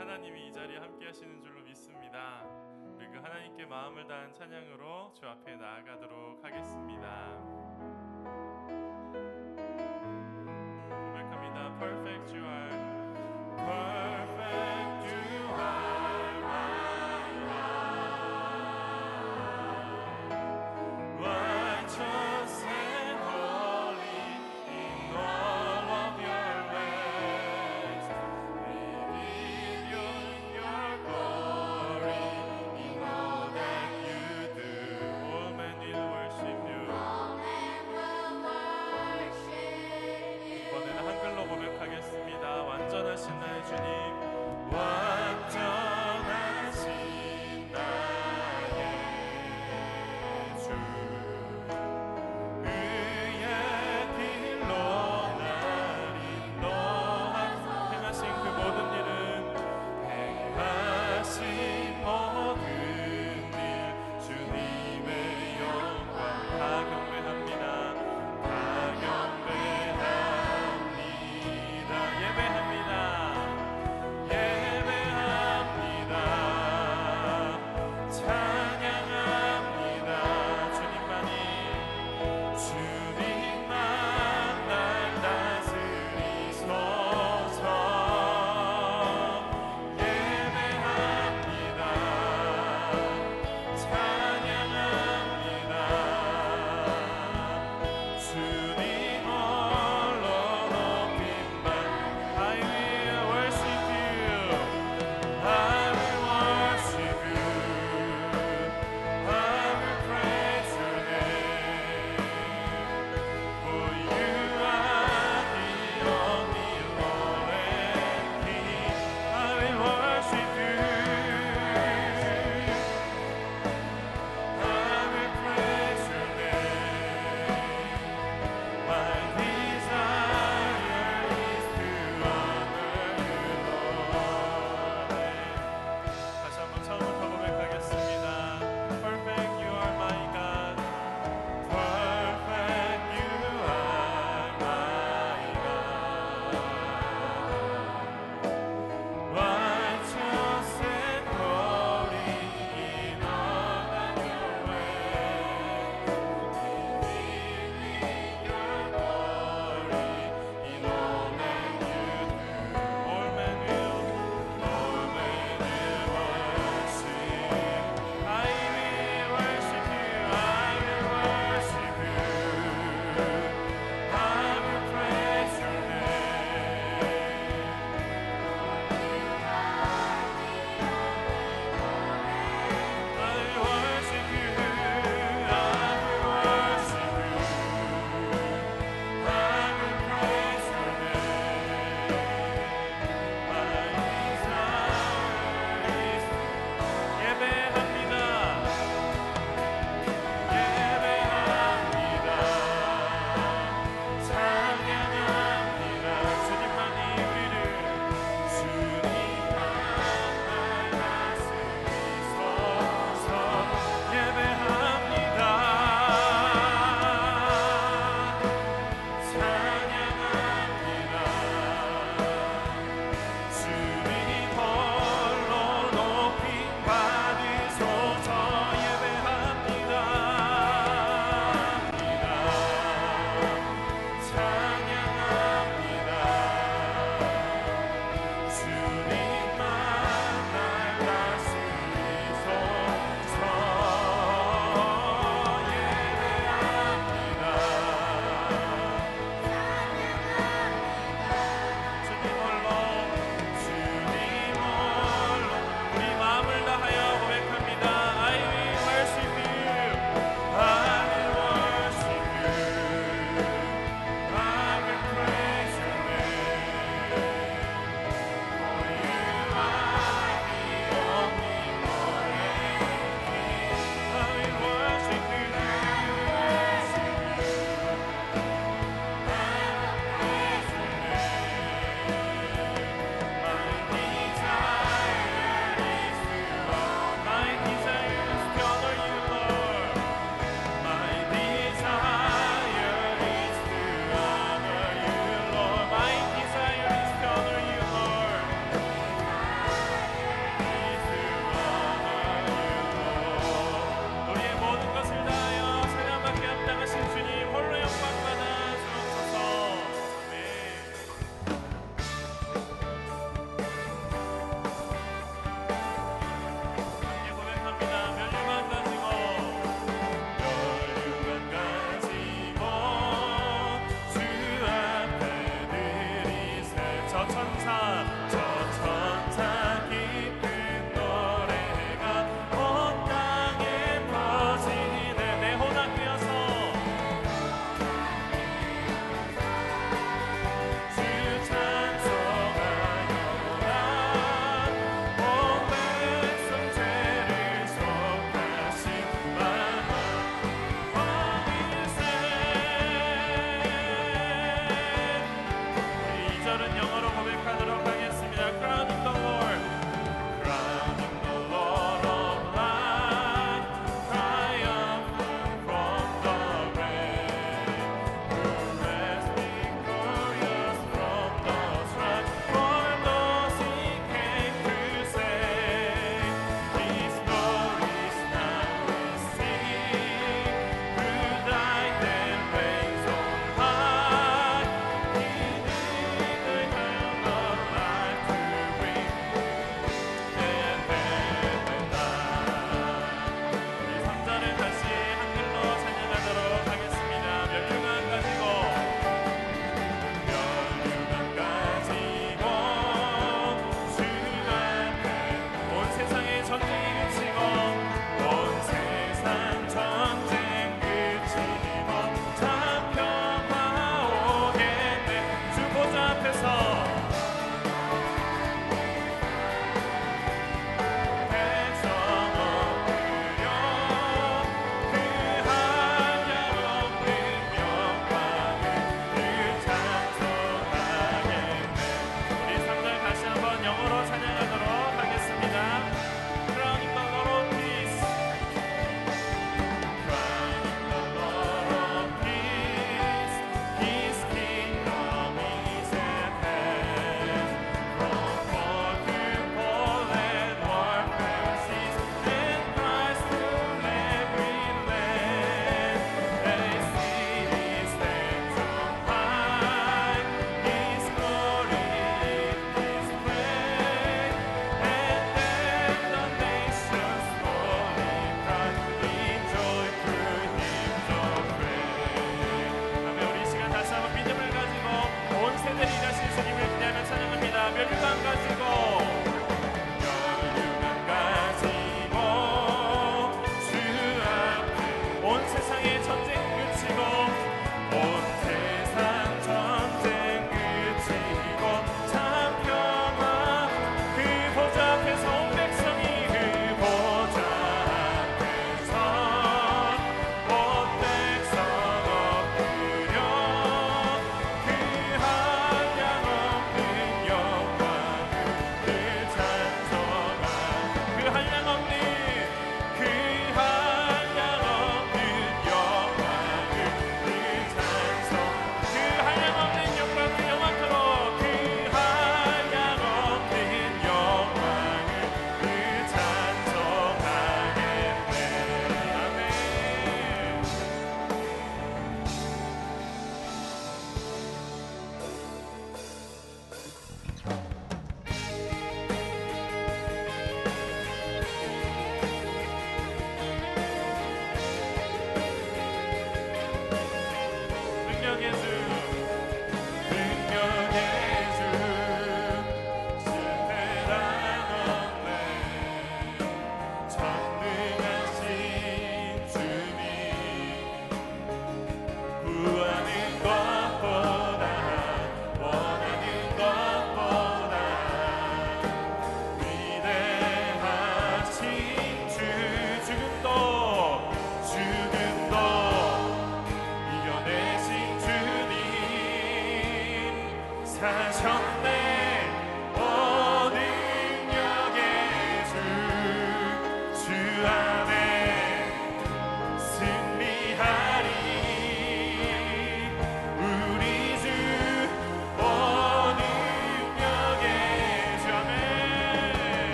하나님이 이 자리에 함께 하시는 줄로 믿습니다. 그리고 하나님께 마음을 다한 찬양으로 주 앞에 나아가도록 하겠습니다.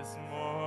as more.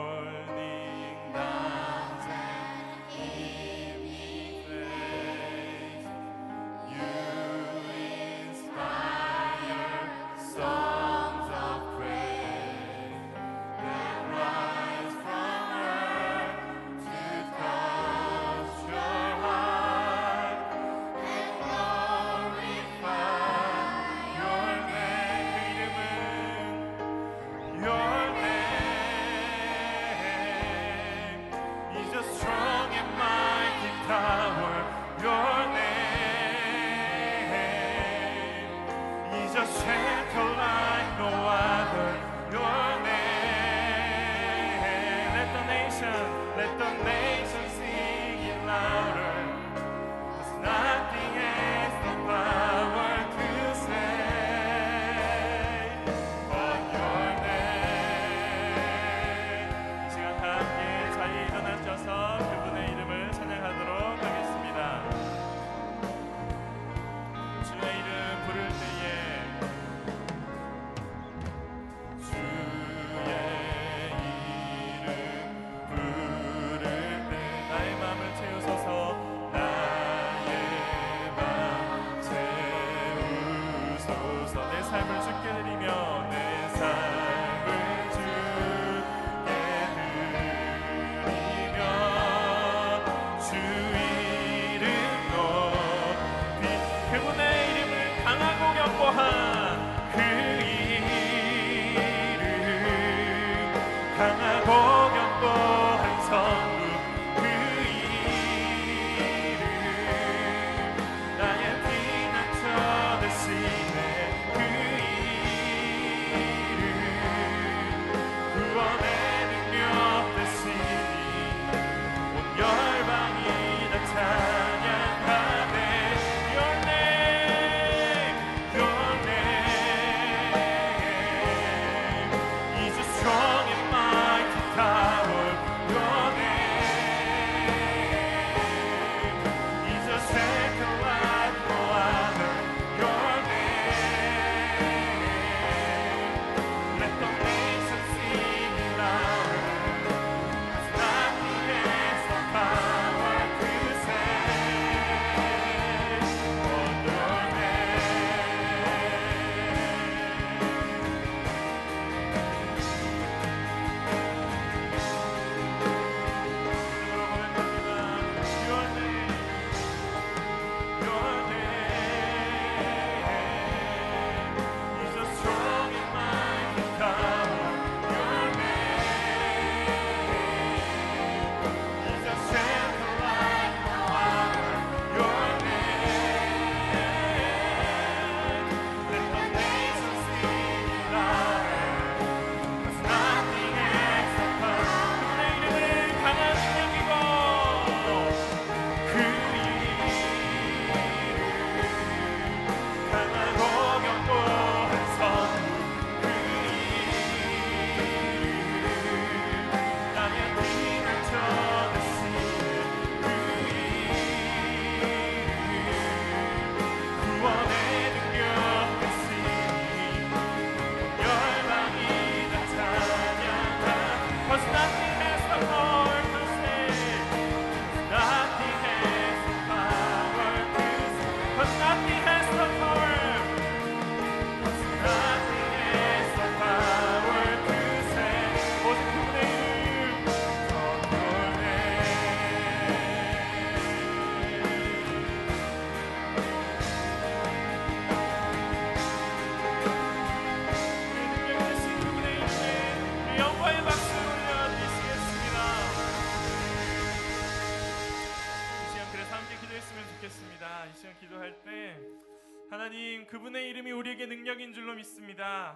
능력인 줄로 믿습니다.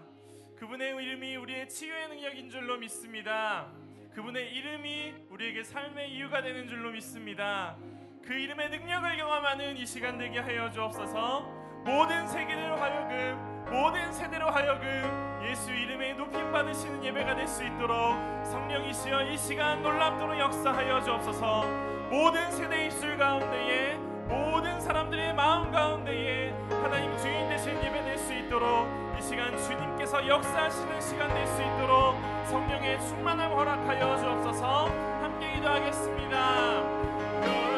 그분의 이름이 우리의 치유의 능력인 줄로 믿습니다. 그분의 이름이 우리에게 삶의 이유가 되는 줄로 믿습니다. 그 이름의 능력을 경험하는 이 시간 되게 하여 주옵소서. 모든 세계로 하여금 모든 세대로 하여금 예수 이름에 높임 받으시는 예배가 될 수 있도록 성령이시여 이 시간 놀랍도록 역사하여 주옵소서. 모든 세대 입술 가운데에 모든 사람들의 마음 가운데에 하나님 주인 있도록 이 시간 주님께서 역사하시는 시간 될 수 있도록 성령의 충만함 허락하여 주옵소서 함께 기도하겠습니다.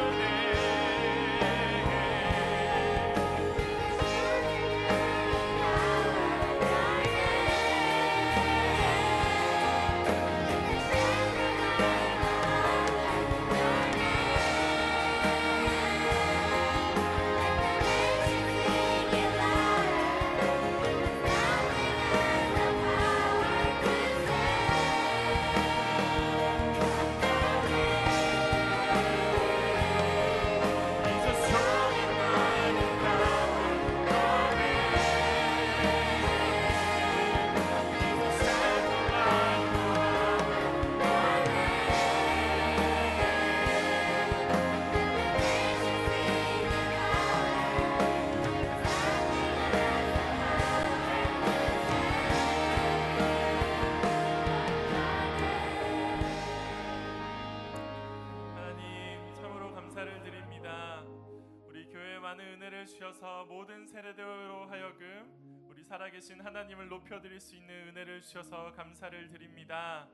살아계신 하나님을 높여드릴 수 있는 은혜를 주셔서 감사를 드립니다.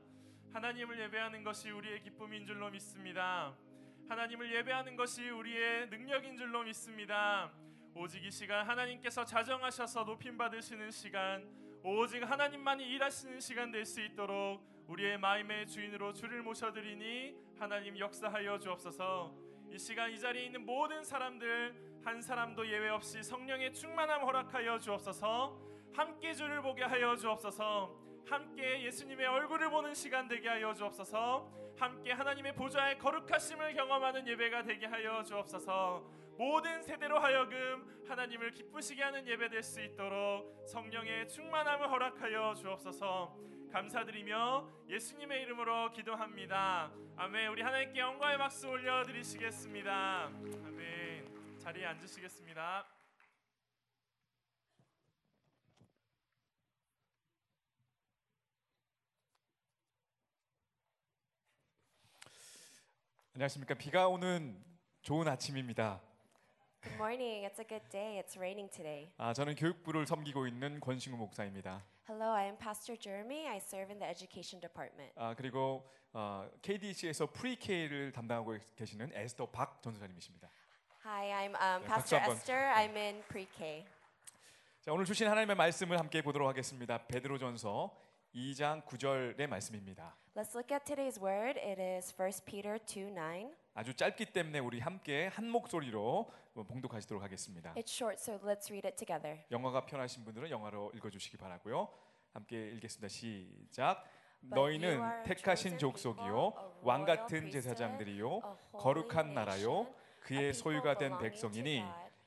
하나님을 예배하는 것이 우리의 기쁨인 줄로 믿습니다. 하나님을 예배하는 것이 우리의 능력인 줄로 믿습니다. 오직 이 시간 하나님께서 자정하셔서 높임 받으시는 시간, 오직 하나님만이 일하시는 시간 될 수 있도록 우리의 마음의 주인으로 주를 모셔드리니 하나님 역사하여 주옵소서. 이 시간 이 자리에 있는 모든 사람들 한 사람도 예외 없이 성령의 충만함 허락하여 주옵소서. 함께 주를 보게 하여 주옵소서. 함께 예수님의 얼굴을 보는 시간 되게 하여 주옵소서. 함께 하나님의 보좌의 거룩하심을 경험하는 예배가 되게 하여 주옵소서. 모든 세대로 하여금 하나님을 기쁘시게 하는 예배 될 수 있도록 성령의 충만함을 허락하여 주옵소서. 감사드리며 예수님의 이름으로 기도합니다. 아멘. 우리 하나님께 영광의 박수 올려 드리시겠습니다. 아멘. 자리에 앉으시겠습니다. 안녕하십니까. 비가 오는 좋은 아침입니다. Good morning. It's a good day. It's raining today. 아, 저는 교육부를 섬기고 있는 권신우 목사입니다. Hello, I am Pastor Jeremy. I serve in the education department. 아, 그리고 어, KDC에서 Pre-K를 담당하고 계시는 에스더 박 전도사님이십니다. Hi, I'm um, 네, Pastor 박수 한번. Esther. I'm in pre-K. 자, 오늘 주신 하나님의 말씀을 함께 보도록 하겠습니다. 베드로전서 2장 9절의 말씀입니다. Let's look at today's word. It is 1 Peter 2 9. 아주 짧기 때문에 우리 함께 한 목소리로 봉독하시도록 하겠습니다. It's short, so let's read it together. 영어가 편하신 분들은 영어로 읽어주시기 바라고요. 함께 읽겠습니다. 시작. 너희는 택하신 족속이요 왕 같은 제사장들이요 거룩한 나라요 그의 소유가 된 백성이니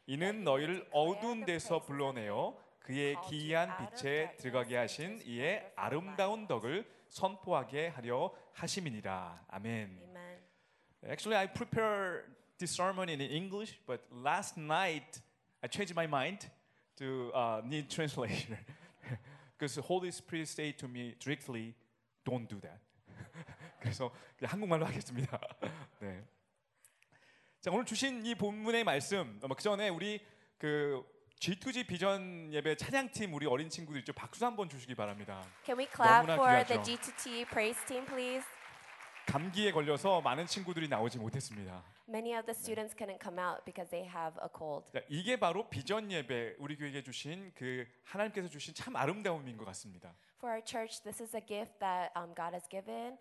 이는 너희를 어두운 데서 불러내어 그의 기이한 빛에 들어가게 하신 이의 아름다운. 덕을 선포하게 하려 하심이니라. 아멘. Actually, I prepared this sermon in English, but last night I changed my mind to uh, need translation because the Holy Spirit said to me directly, "Don't do that." 그래서 한국말로 하겠습니다. 네. 자 오늘 주신 이 본문의 말씀 어, 그 전에 우리 그 G2G 비전 예배 찬양팀 우리 어린 친구들 있죠 박수 한번 주시기 바랍니다. Can we clap 너무나 for the 귀하죠. G2T praise team, please? 감기에 걸려서 많은 친구들이 나오지 못했습니다. Many of the students couldn't come out because they have a cold. 자, 이게 바로 비전 예배 우리 교회에 주신 그 하나님께서 주신 참 아름다움인 것 같습니다. For our church, this is a gift that um, God has given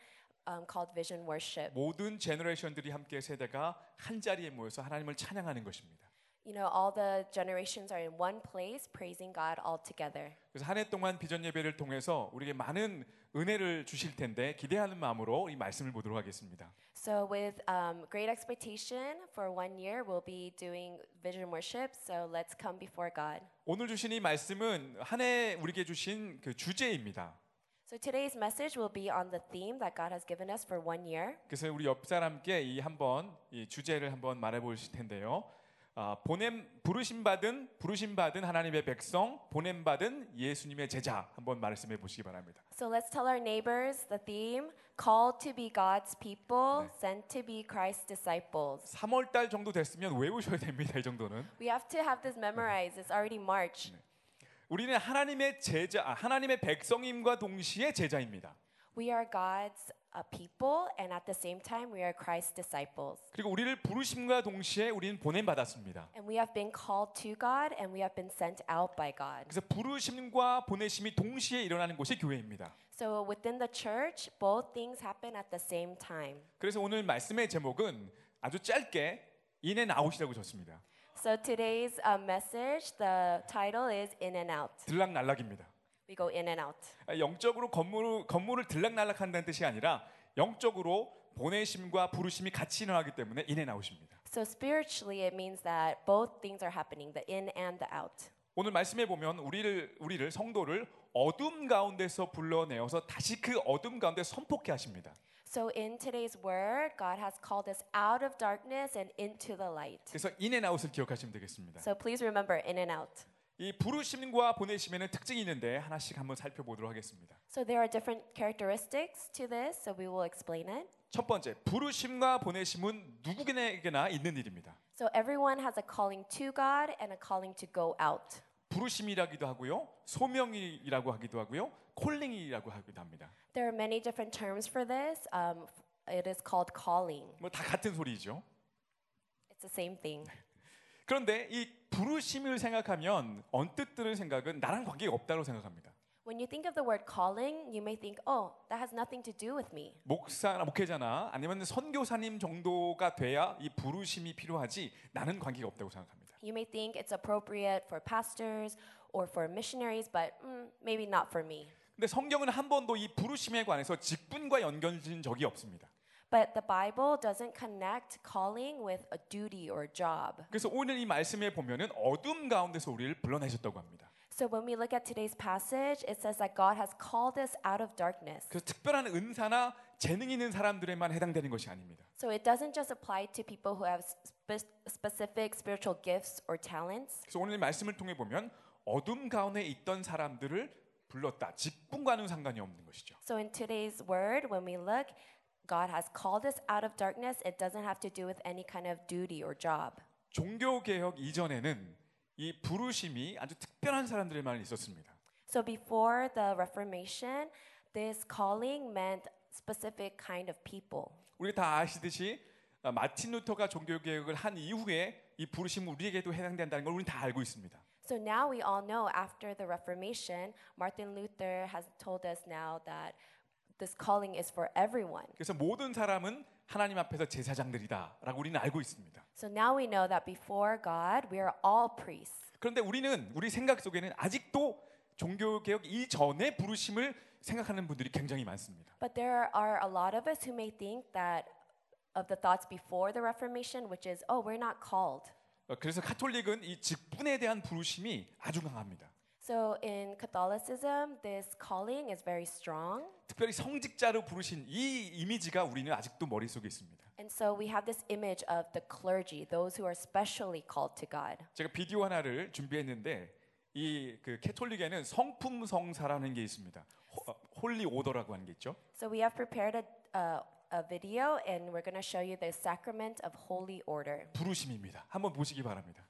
um, called Vision Worship. 모든 제너레이션들이 함께 세대가 한 자리에 모여서 하나님을 찬양하는 것입니다. You know, all the generations are in one place praising God all together. 그래서 한 해 동안 비전 예배를 통해서 우리에게 많은 은혜를 주실 텐데 기대하는 마음으로 이 말씀을 보도록 하겠습니다. So, with um, great expectation, for one year, we'll be doing Vision Worship. So, let's come before God. 오늘 주신 이 말씀은 한 해 우리에게 주신 그 주제입니다. So, today's message will be on the theme that God has given us for one year. 그래서 우리 옆 사람께 이 한번 이 주제를 한번 말해 보실 텐데요. 아, 보냄 부르심 받은 부르심 받은 하나님의 백성 보냄 받은 예수님의 제자 한번 말씀해 보시기 바랍니다. So, let's tell our neighbors the theme called to be God's people, 네. sent to be Christ's disciples. 3월 달 정도 됐으면 외우셔야 됩니다. 이 정도는. We have to have this memorized. It's already March. 우리는 하나님의 제자 아, 하나님의 백성임과 동시에 제자입니다. We are God's uh, people, and at the same time, we are Christ's disciples. 그리고 우리를 부르심과 동시에 우리는 보냄 받았습니다. And we have been called to God, and we have been sent out by God. 그래서 부르심과 보내심이 동시에 일어나는 곳이 교회입니다. So within the church, both things happen at the same time. 그래서 오늘 말씀의 제목은 아주 짧게 in and out이라고 줬습니다. So today's uh, message, the title is In and Out. 들락날락입니다. We go in and out. 아, 영적으로 건물을, 건물을 들락날락한다는 뜻이 아니라 영적으로 보내심과 부르심이 같이 일어나기 때문에 in and out입니다. So spiritually, it means that both things are happening, the in and the out. 오늘 말씀해 보면 우리를 우리를 성도를 어둠 가운데서 불러내어서 다시 그 어둠 가운데 선포케 하십니다. So in today's word, God has called us out of darkness and into the light. 그래서 인앤아웃을 기억하시면 되겠습니다. So please remember in and out. 이 부르심과 보내심에는 특징이 있는데 하나씩 한번 살펴보도록 하겠습니다. So there are different characteristics to this, so we will explain it. 첫 번째, 부르심과 보내심은 누구에게나 있는 일입니다. So everyone has a calling to God and a calling to go out. 부르심이라기도 하고요, 소명이라고 하기도 하고요, 콜링이라고 하기도 합니다. There are many different terms for this. Um, it is called calling. 뭐 다 같은 소리죠. It's the same thing. 그런데 이 부르심을 생각하면 언뜻 들은 생각은 나랑 관계가 없다고 생각합니다. When you think of the word calling, you may think, oh, that has nothing to do with me. 목사나 목회자나 아니면 선교사님 정도가 돼야 이 부르심이 필요하지 나는 관계가 없다고 생각합니다. You may think it's appropriate for pastors or for missionaries, but mm, maybe not for me. 근데 성경은 한 번도 이 부르심에 관해서 직분과 연결된 적이 없습니다. But the Bible doesn't connect calling with a duty or job. 그래서 오늘 이 말씀에 보면은 어둠 가운데서 우리를 불러내셨다고 합니다. So when we look at today's passage, it says that God has called us out of darkness. 그래서 특별한 은사나 재능 있는 사람들에만 해당되는 것이 아닙니다. So it doesn't just apply to people who have spe- specific spiritual gifts or talents. 그래서 오늘 이 말씀을 통해 보면 어둠 가운데 있던 사람들을 불렀다. 직분과는 상관이 없는 것이죠. So in today's word, when we look, God has called us out of darkness. It doesn't have to do with any kind of duty or job. 종교 개혁 이전에는 이 부르심이 아주 특별한 사람들에만 있었습니다. So before the Reformation, this calling meant specific kind of people. 우리 다 아시듯이 아, 마틴 루터가 종교 개혁을 한 이후에 이 부르심은 우리에게도 해당된다는 걸 우리는 다 알고 있습니다. So now we all know after the Reformation, Martin Luther has told us now that this calling is for everyone. 그래서 모든 사람은 하나님 앞에서 제사장들이다라고 우리는 알고 있습니다. So now we know that before God, we are all priests. 그런데 우리는 우리 생각 속에는 아직도 종교 개혁 이전의 부르심을 생각하는 분들이 굉장히 많습니다. But there are a lot of us who may think that of the thoughts before the Reformation, which is, oh, we're not called. 어, 그래서 카톨릭은 이 직분에 대한 부르심이 아주 강합니다. So in Catholicism, this calling is very strong. 특별히 성직자로 부르신 이 이미지가 우리는 아직도 머릿속에 있습니다. And so we have this image of the clergy, those who are specially called to God. 제가 비디오 하나를 준비했는데 이그 캐톨릭에는 성품 성사라는 게 있습니다. 호, 어, holy order라고 하는 게 있죠. So we have prepared a, uh, a video, and we're going to show you the sacrament of holy order. 부르심입니다. 한번 보시기 바랍니다.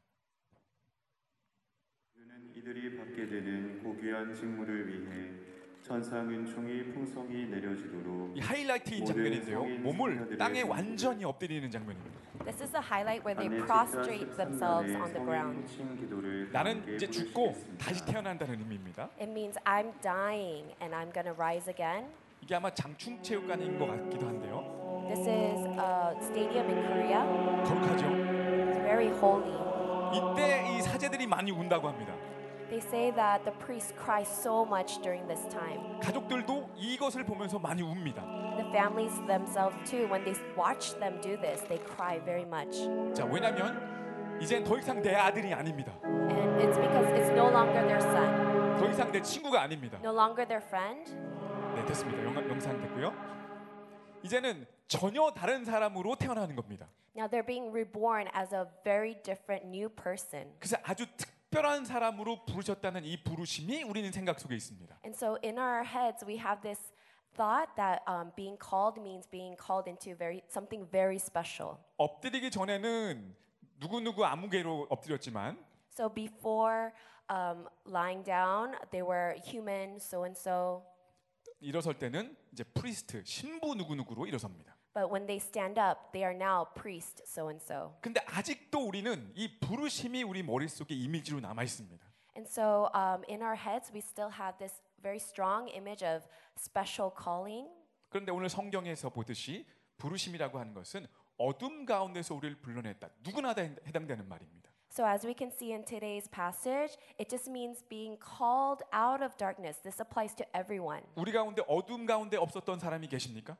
그는 이들이 받게 되는 고귀한 직무를 위해 천상 은총이 풍성히 내려지도록 이 하이라이트인 장면인데요. 몸을 땅에 완전히 엎드리는 장면입니다. This is the highlight where they prostrate 13 themselves on the ground. 나는 이제 죽고. 다시 태어난다는 의미입니다. It means I'm dying and I'm going to rise again. 이게 아마 장충 체육관인 것 같기도 한데요. This is a stadium in Korea. 거룩하죠. It's very holy. 이때 이 사제들이 많이 운다고 합니다. They say that the priests cry so much during this time. 가족들도 이것을 보면서 많이 웁니다. The families themselves too, when they watch them do this, they cry very much. 자, 왜냐면 이젠 더 이상 내 아들이 아닙니다. And it's because it's no longer their son, 더 이상 내 친구가 아닙니다. no longer their friend. 네, 됐습니다. 영, 영상 됐고요. 이제는 전혀 다른 사람으로 태어나는 겁니다. Now they're being reborn as a very different new person. 그래서 아주 특별한 사람으로 부르셨다는 이 부르심이 우리는 생각 속에 있습니다. And so in our heads, we have this thought that um, being called means being called into very something very special. 엎드리기 전에는 누구 누구 아무개로 엎드렸지만 So before um, lying down, they were human, so and so. 일어설 때는 이제 프리스트 신부 누구 누구로 일어섭니다. But when they stand up, they are now priest so and so. 근데 아직도 우리는 이 부르심이 우리 머릿속에 이미지로 남아 있습니다. And so um, in our heads, we still have this very strong image of special calling. 그런데 오늘 성경에서 보듯이 부르심이라고 하는 것은 어둠 가운데서 우리를 불러냈다. 누구나 다 해당되는 말입니다. So, as we can see in today's passage, it just means being called out of darkness. This applies to everyone. 우리 가운데 어둠 가운데 없었던 사람이 계십니까?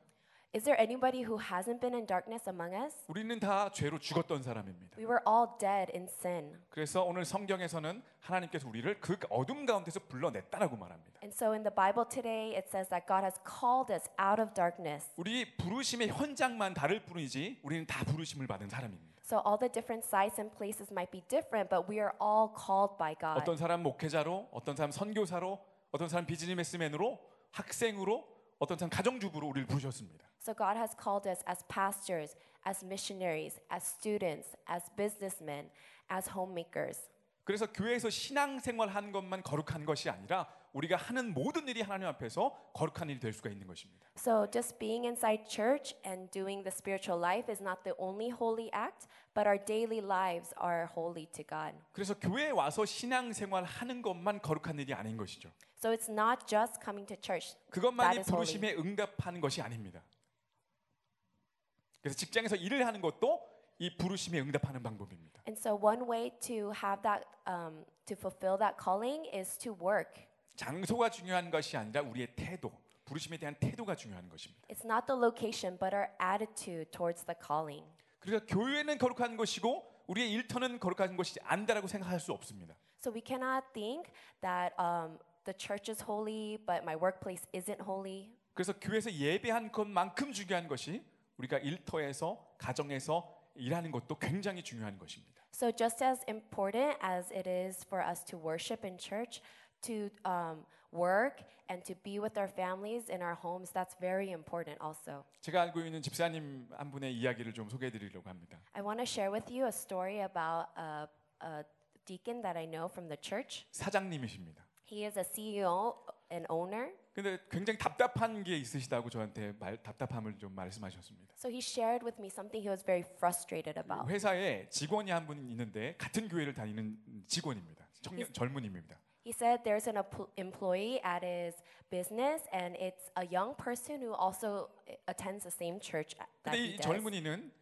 Is there anybody who hasn't been in darkness among us? 우리는 다 죄로 죽었던 사람입니다. We were all dead in sin. 그래서 오늘 성경에서는 하나님께서 우리를 그 어둠 가운데서 불러냈다라고 말합니다. And so in the Bible today, it says that God has called us out of darkness. 우리 부르심의 현장만 다를 뿐이지 우리는 다 부르심을 받은 사람입니다. So all the different sites and places might be different, but we are all called by God. 어떤 사람 목회자로, 어떤 사람 선교사로, 어떤 사람 비즈니스맨으로, 학생으로, 어떤 사람 가정주부로 우리를 부르셨습니다. So God has called us as pastors, as missionaries, as students, as businessmen, as homemakers. 그래서 교회에서 신앙생활 하는 것만 거룩한 것이 아니라 우리가 하는 모든 일이 하나님 앞에서 거룩한 일이 될 수가 있는 것입니다. So just being inside church and doing the spiritual life is not the only holy act, but our daily lives are holy to God. 그래서 교회에 와서 신앙생활 하는 것만 거룩한 일이 아닌 것이죠. So it's not just coming to church. 그것만이. 부르심에 응답하는 것이 아닙니다. 그래서 직장에서 일을 하는 것도 이 부르심에 응답하는 방법입니다. And so one way to have that, um, to fulfill that calling is to work. 장소가 중요한 것이 아니라 우리의 태도, 부르심에 대한 태도가 중요한 것입니다. It's not the location, but our attitude towards the calling. 그래서 교회는 거룩한 것이고 우리의 일터는 거룩한 것이 아니다라고 생각할 수 없습니다. So we cannot think that um, the church is holy, but my workplace isn't holy. 그래서 교회에서 예배한 것만큼 중요한 것이 우리가 일터에서 가정에서 일하는 것도 굉장히 중요한 것입니다. So just as important as it is for us to worship in church, to um, work and to be with our families in our homes, that's very important also. 제가 알고 있는 집사님 한 분의 이야기를 좀 소개해드리려고 합니다. I want to share with you a story about a, a deacon that I know from the church. 사장님이십니다. He is a CEO and owner. 근데 굉장히 답답한 게 있으시다고 저한테 말, 답답함을 좀 말씀하셨습니다. So he shared with me something he was very frustrated about. 회사에 직원이 한 분 있는데 같은 교회를 다니는 직원입니다. 청년 젊은이입니다. He said there's an empl- employee at his business, and it's a young person who also attends the same church that 근데 he 이 does. 젊은이는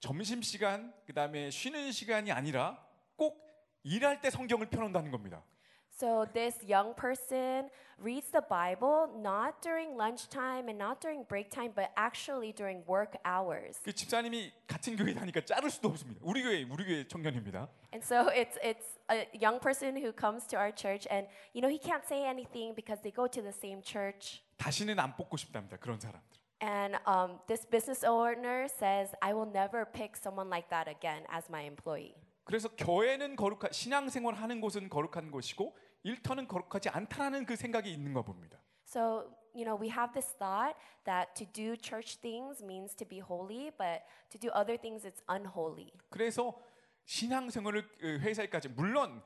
점심 시간 그다음에 쉬는 시간이 아니라 꼭 일할 때 성경을 펴놓는다는 겁니다. So this young person reads the Bible not during lunchtime and not during break time, but actually during work hours. 그 집사님이 같은 교회 다니까 자를 수도 없습니다. 우리 교회 우리 교회 청년입니다. And so it's it's a young person who comes to our church, and you know he can't say anything because they go to the same church. 다시는 안 뽑고 싶답니다. 그런 사람들. And um, this business owner says, I will never pick someone like that again as my employee. 그래서 교회는 거룩한 신앙생활 하는 곳은 거룩한 곳이고 일터는 거룩하지 않다라는 그 생각이 있는 거 봅니다. So, you know, we have this thought that to do church things means to be holy, but to do other things, it's unholy. 그래서 신앙생활을 그 회사에까지 물론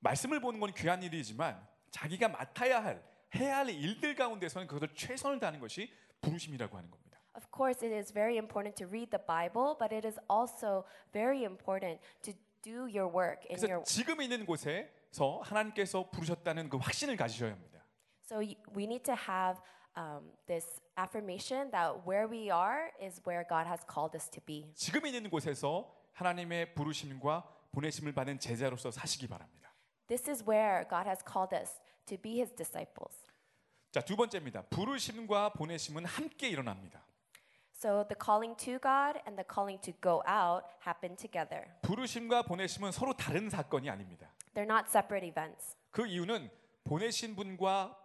말씀을 보는 건 귀한 일이지만 자기가 맡아야 할 해야 할 일들 가운데서는 그것을 최선을 다하는 것이 부르심이라고 하는 겁니다. Of course, it is very important to read the Bible, but it is also very important to do your work in 그래서 your 지금 있는 곳에 서 하나님께서 부르셨다는 그 확신을 가지셔야 합니다. So we need to have um, this affirmation that where we are is where God has called us to be. 지금 있는 곳에서 하나님의 부르심과 보내심을 받은 제자로서 사시기 바랍니다. This is where God has called us to be His disciples. 자, 두 번째입니다. 부르심과 보내심은 함께 일어납니다. So the calling to God and the calling to go out happen together. 부르심과 보내심은 서로 다른 사건이 아닙니다. They're not separate events. 그 이유는 보내신 분과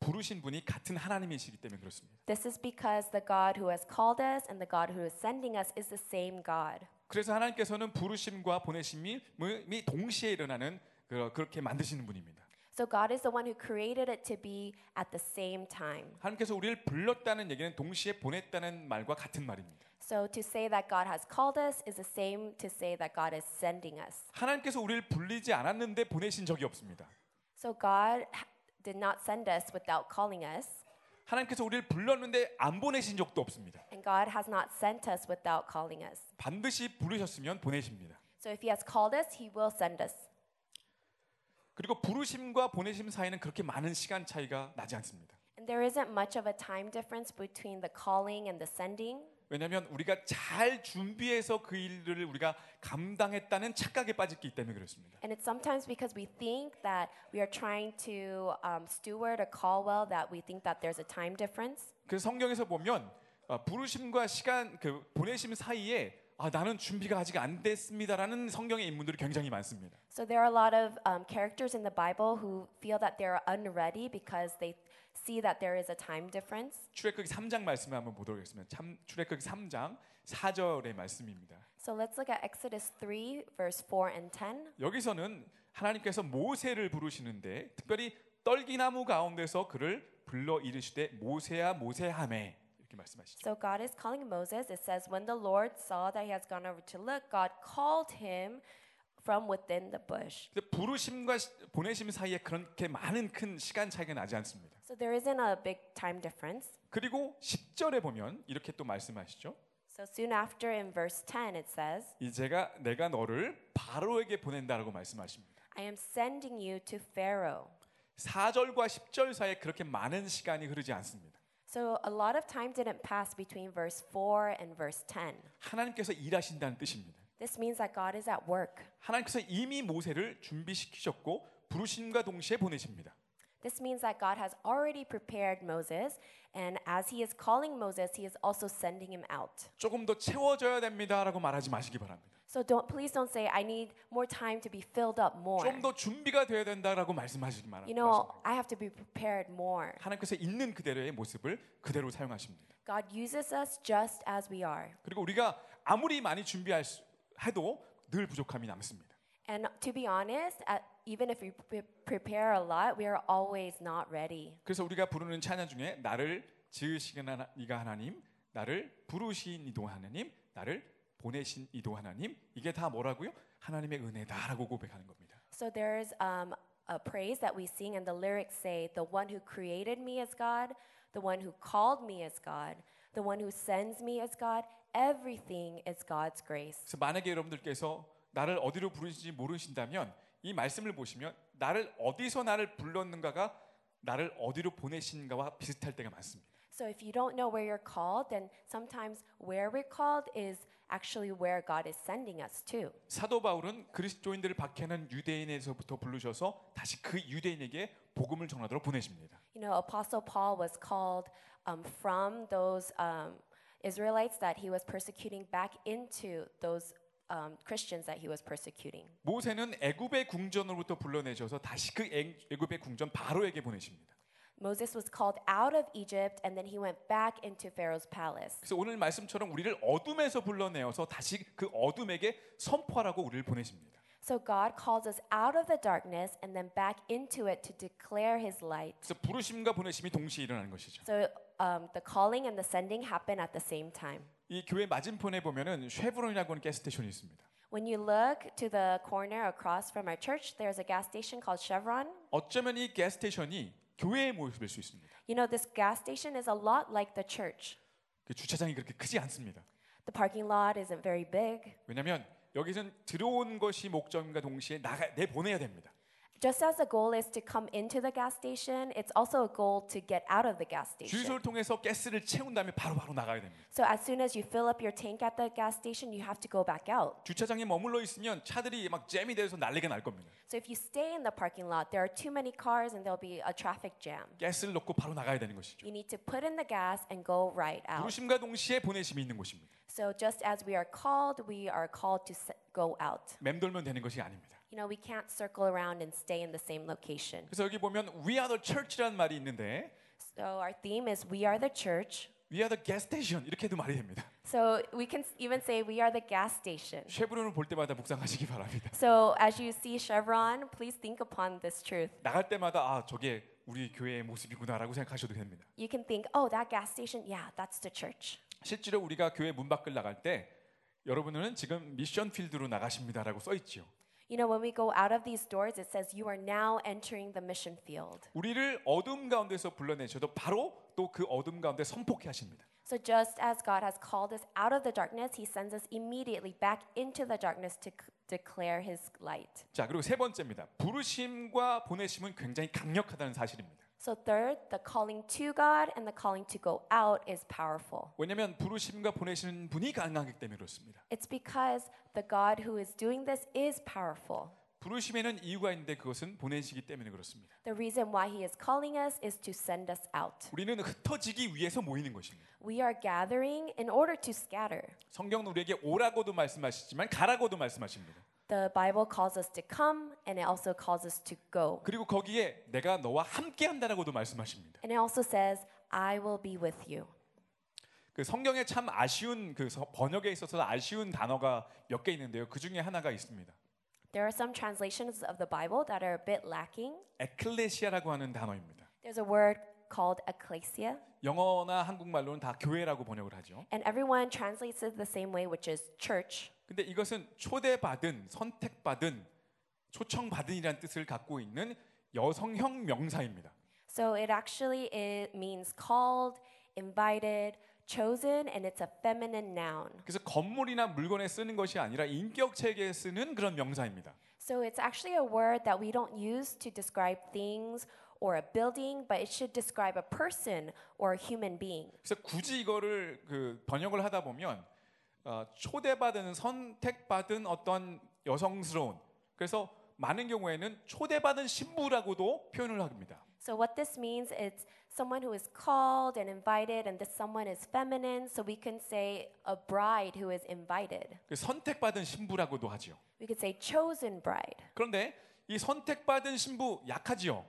부르신 분이 같은 하나님이시기 때문에 그렇습니다. This is because the God who has called us and the God who is sending us is the same God. 그래서 하나님께서는 부르심과 보내심이 미 동시에 일어나는 그- 그렇게 만드시는 분입니다. So God is the one who created it to be at the same time. 하나님께서 우리를 불렀다는 얘기는 동시에 보냈다는 말과 같은 말입니다. So to say that God has called us is the same to say that God is sending us. 하나님께서 우리를 불리지 않았는데 보내신 적이 없습니다. So God ha- did not send us without calling us. 하나님께서 우리를 불렀는데 안 보내신 적도 없습니다. And God has not sent us without calling us. 반드시 부르셨으면 보내십니다. So if He has called us, He will send us. 그리고 부르심과 보내심 사이는 그렇게 많은 시간 차이가 나지 않습니다. And there isn't much of a time difference between the calling and the sending. 왜냐하면 우리가 잘 준비해서 그 일을 우리가 감당했다는 착각에 빠졌기 때문에 그렇습니다. And it's sometimes because we think that we are trying to um, steward a call well that we think that there's a time difference. 그래서 성경에서 보면 어, 부르심과 시간 그 보내심 사이에 아, 나는 준비가 아직 안 됐습니다라는 성경의 인물들이 굉장히 많습니다. So there are a lot of um, characters in the Bible who feel that they're unready because they see that there is a time difference. 출애굽기 3장 말씀을 한번 보도록 하겠습니다. 참, 출애굽기 3장 4절의 말씀입니다. So let's look at Exodus 3, verse 4 and 10. 여기서는 하나님께서 모세를 부르시는데 특별히 떨기나무 가운데서 그를 불러 이르시되 모세야 모세하매 이렇게 말씀하시죠. So God is calling Moses. It says, When the Lord saw that he has gone over to look, God called him from within the bush. 부르심과 시- 보내심 사이에 그렇게 많은 큰 시간 차이가 나지 않습니다. So there isn't a big time difference. 그리고 10절에 보면 이렇게 또 말씀하시죠. So soon after in verse 10, it says, 이제가 내가 너를 바로에게 보낸다라고 말씀하십니다. I am sending you to Pharaoh. 4절과 10절 사이에 그렇게 많은 시간이 흐르지 않습니다. So a lot of time didn't pass between verse 4 and verse 10. 하나님께서 일하신다는 뜻입니다. This means that God is at work. 하나님께서 이미 모세를 준비시키셨고 부르심과 동시에 보내십니다. This means that God has already prepared Moses, and as he is calling Moses, he is also sending him out. 조금 더 채워져야 됩니다라고 말하지 마시기 바랍니다. So don't please don't say I need more time to be filled up more. 좀 더 준비가 돼야 된다라고 말씀하시기 바랍니다. You know, I have to be prepared more. 하나님께서 있는 그대로의 모습을 그대로 사용하십니다. God uses us just as we are. 그리고 우리가 아무리 많이 준비할 수, 해도 늘 부족함이 남습니다. And to be honest, at, even if we pre- prepare a lot, we are always not ready. 그래서 우리가 부르는 찬양 중에 나를 하나, 이가 하나님, 나를 부르신 이도 하나님, 나를 보내신 이도 하나님, 이게 다 뭐라고요? 하나님의 은혜다라고 고백하는 겁니다. So there's um, a praise that we sing, and the lyrics say, The one who created me is God, the one who called me is God, the one who sends me is God. Everything is God's grace. 그래서 만약에 여러분들께서 나를 어디로 부르신지 모르신다면 이 말씀을 보시면 나를 어디서 나를 불렀는가가 나를 어디로 보내신가와 비슷할 때가 많습니다. So if you don't know where you're called, then sometimes where we're called is actually where God is sending us to. 사도 바울은 그리스도인들을 박해하는 유대인에서부터 부르셔서 다시 그 유대인에게 복음을 전하도록 보내십니다. You know, Apostle Paul was called um, from those um, Israelites that he was persecuting back into those um, Christians that he was persecuting. 모세는 애굽의 궁전으로부터 불러내셔서 다시 그 애- 애굽의 궁전 바로에게 보내십니다. Moses was called out of Egypt and then he went back into Pharaoh's palace. 그래서 오늘 말씀처럼 우리를 어둠에서 불러내어서 다시 그 어둠에게 선포하라고 우리를 보내십니다. So God calls us out of the darkness and then back into it to declare his light. 그래서 부르심과 보내심이 동시에 일어나는 것이죠. So um, the calling and the sending happen at the same time. 이 교회 맞은편에 보면은 쉐브론이라고 하는 가스테이션이 있습니다. When you look to the corner across from our church, there's a gas station called Chevron. 어쩌면 이 가스테이션이 교회의 모습일 수 있습니다. You know, this gas station is a lot like the church. 그 주차장이 그렇게 크지 않습니다. The parking lot isn't very big. 왜냐하면 여기서는 들어온 것이 목적인가 동시에 나가 내 보내야 됩니다. Just as the goal is to come into the gas station, it's also a goal to get out of the gas station. 주유소를 통해서 가스를 채운 다음에 바로바로 나가야 됩니다. So as soon as you fill up your tank at the gas station, you have to go back out. 주차장에 머물러 있으면 차들이 막 잼이 돼서 난리가 날 겁니다. So if you stay in the parking lot, there are too many cars and there'll be a traffic jam. 가스를 넣고 바로 나가야 되는 것이죠. You need to put in the gas and go right out. 부르심과 동시에 보내심이 있는 곳입니다. So just as we are called, we are called to s- go out. 맴돌면 되는 것이 아닙니다. You know, we can't circle around and stay in the same location. 그래서 여기 보면 We are the church라는 말이 있는데 So our theme is we are the church. We are the gas station 이렇게도 말이 됩니다. So we can even say we are the gas station. 쉐브론을 볼 때마다 묵상하시기 바랍니다. So as you see Chevron, please think upon this truth. 나갈 때마다 아 저게 우리 교회의 모습이구나라고 생각하셔도 됩니다. You can think, oh, that gas station, yeah, that's the church. 실제로 우리가 교회 문 밖을 나갈 때 여러분은 지금 미션 필드로 나가십니다라고 써 있지요. You know, when we go out of these doors, it says you are now entering the mission field. 우리를 어둠 가운데서 불러내셔도 바로 또 그 어둠 가운데 선포케 하십니다. So just as God has called us out of the darkness, he sends us immediately back into the darkness to declare his light. 자, 그리고 세 번째입니다. 부르심과 보내심은 굉장히 강력하다는 사실입니다. So third, the calling to God and the calling to go out is powerful. 왜냐하면 부르심과 보내시는 분이 가능하기 때문에 그렇습니다. It's because the God who is doing this is powerful. 부르심에는 이유가 있는데 그것은 보내시기 때문에 그렇습니다. The reason why he is calling us is to send us out. 우리는 흩어지기 위해서 모이는 것입니다. We are gathering in order to scatter. 성경은 우리에게 오라고도 말씀하시지만 가라고도 말씀하십니다. The Bible calls us to come and it also calls us to go. 그리고 거기에 내가 너와 함께 한다라고도 말씀하십니다. And it also says, I will be with you. 그 성경에 참 아쉬운 그 서- 번역에 있어서 아쉬운 단어가 몇 개 있는데요. 그 중에 하나가 있습니다. There are some translations of the Bible that are a bit lacking. 에클레시아라고 하는 단어입니다. There's a word called ecclesia, 영어나 한국말로는 다 교회라고 번역을 하죠. and everyone translates it the same way, which is church. 근데 이것은 초대받은, 선택받은, 초청받은이라는 뜻을 갖고 있는 여성형 명사입니다. So it actually it means called, invited, chosen, and it's a feminine noun. 그래서 건물이나 물건에 쓰는 것이 아니라 인격 체계에 쓰는 그런 명사입니다. So it's actually a word that we don't use to describe things or a building, but it should describe a person or a human being. 그래서 굳이 이거를 그 번역을 하다 보면 어, 초대받은 선택받은 어떤 여성스러운 그래서 많은 경우에는 초대받은 신부라고도 표현을 합니다. So what this means is someone who is called and invited, and this someone is feminine. So we can say a bride who is invited. 그 선택받은 신부라고도 하지요. We could say chosen bride. 그런데 이 선택받은 신부 약하지요.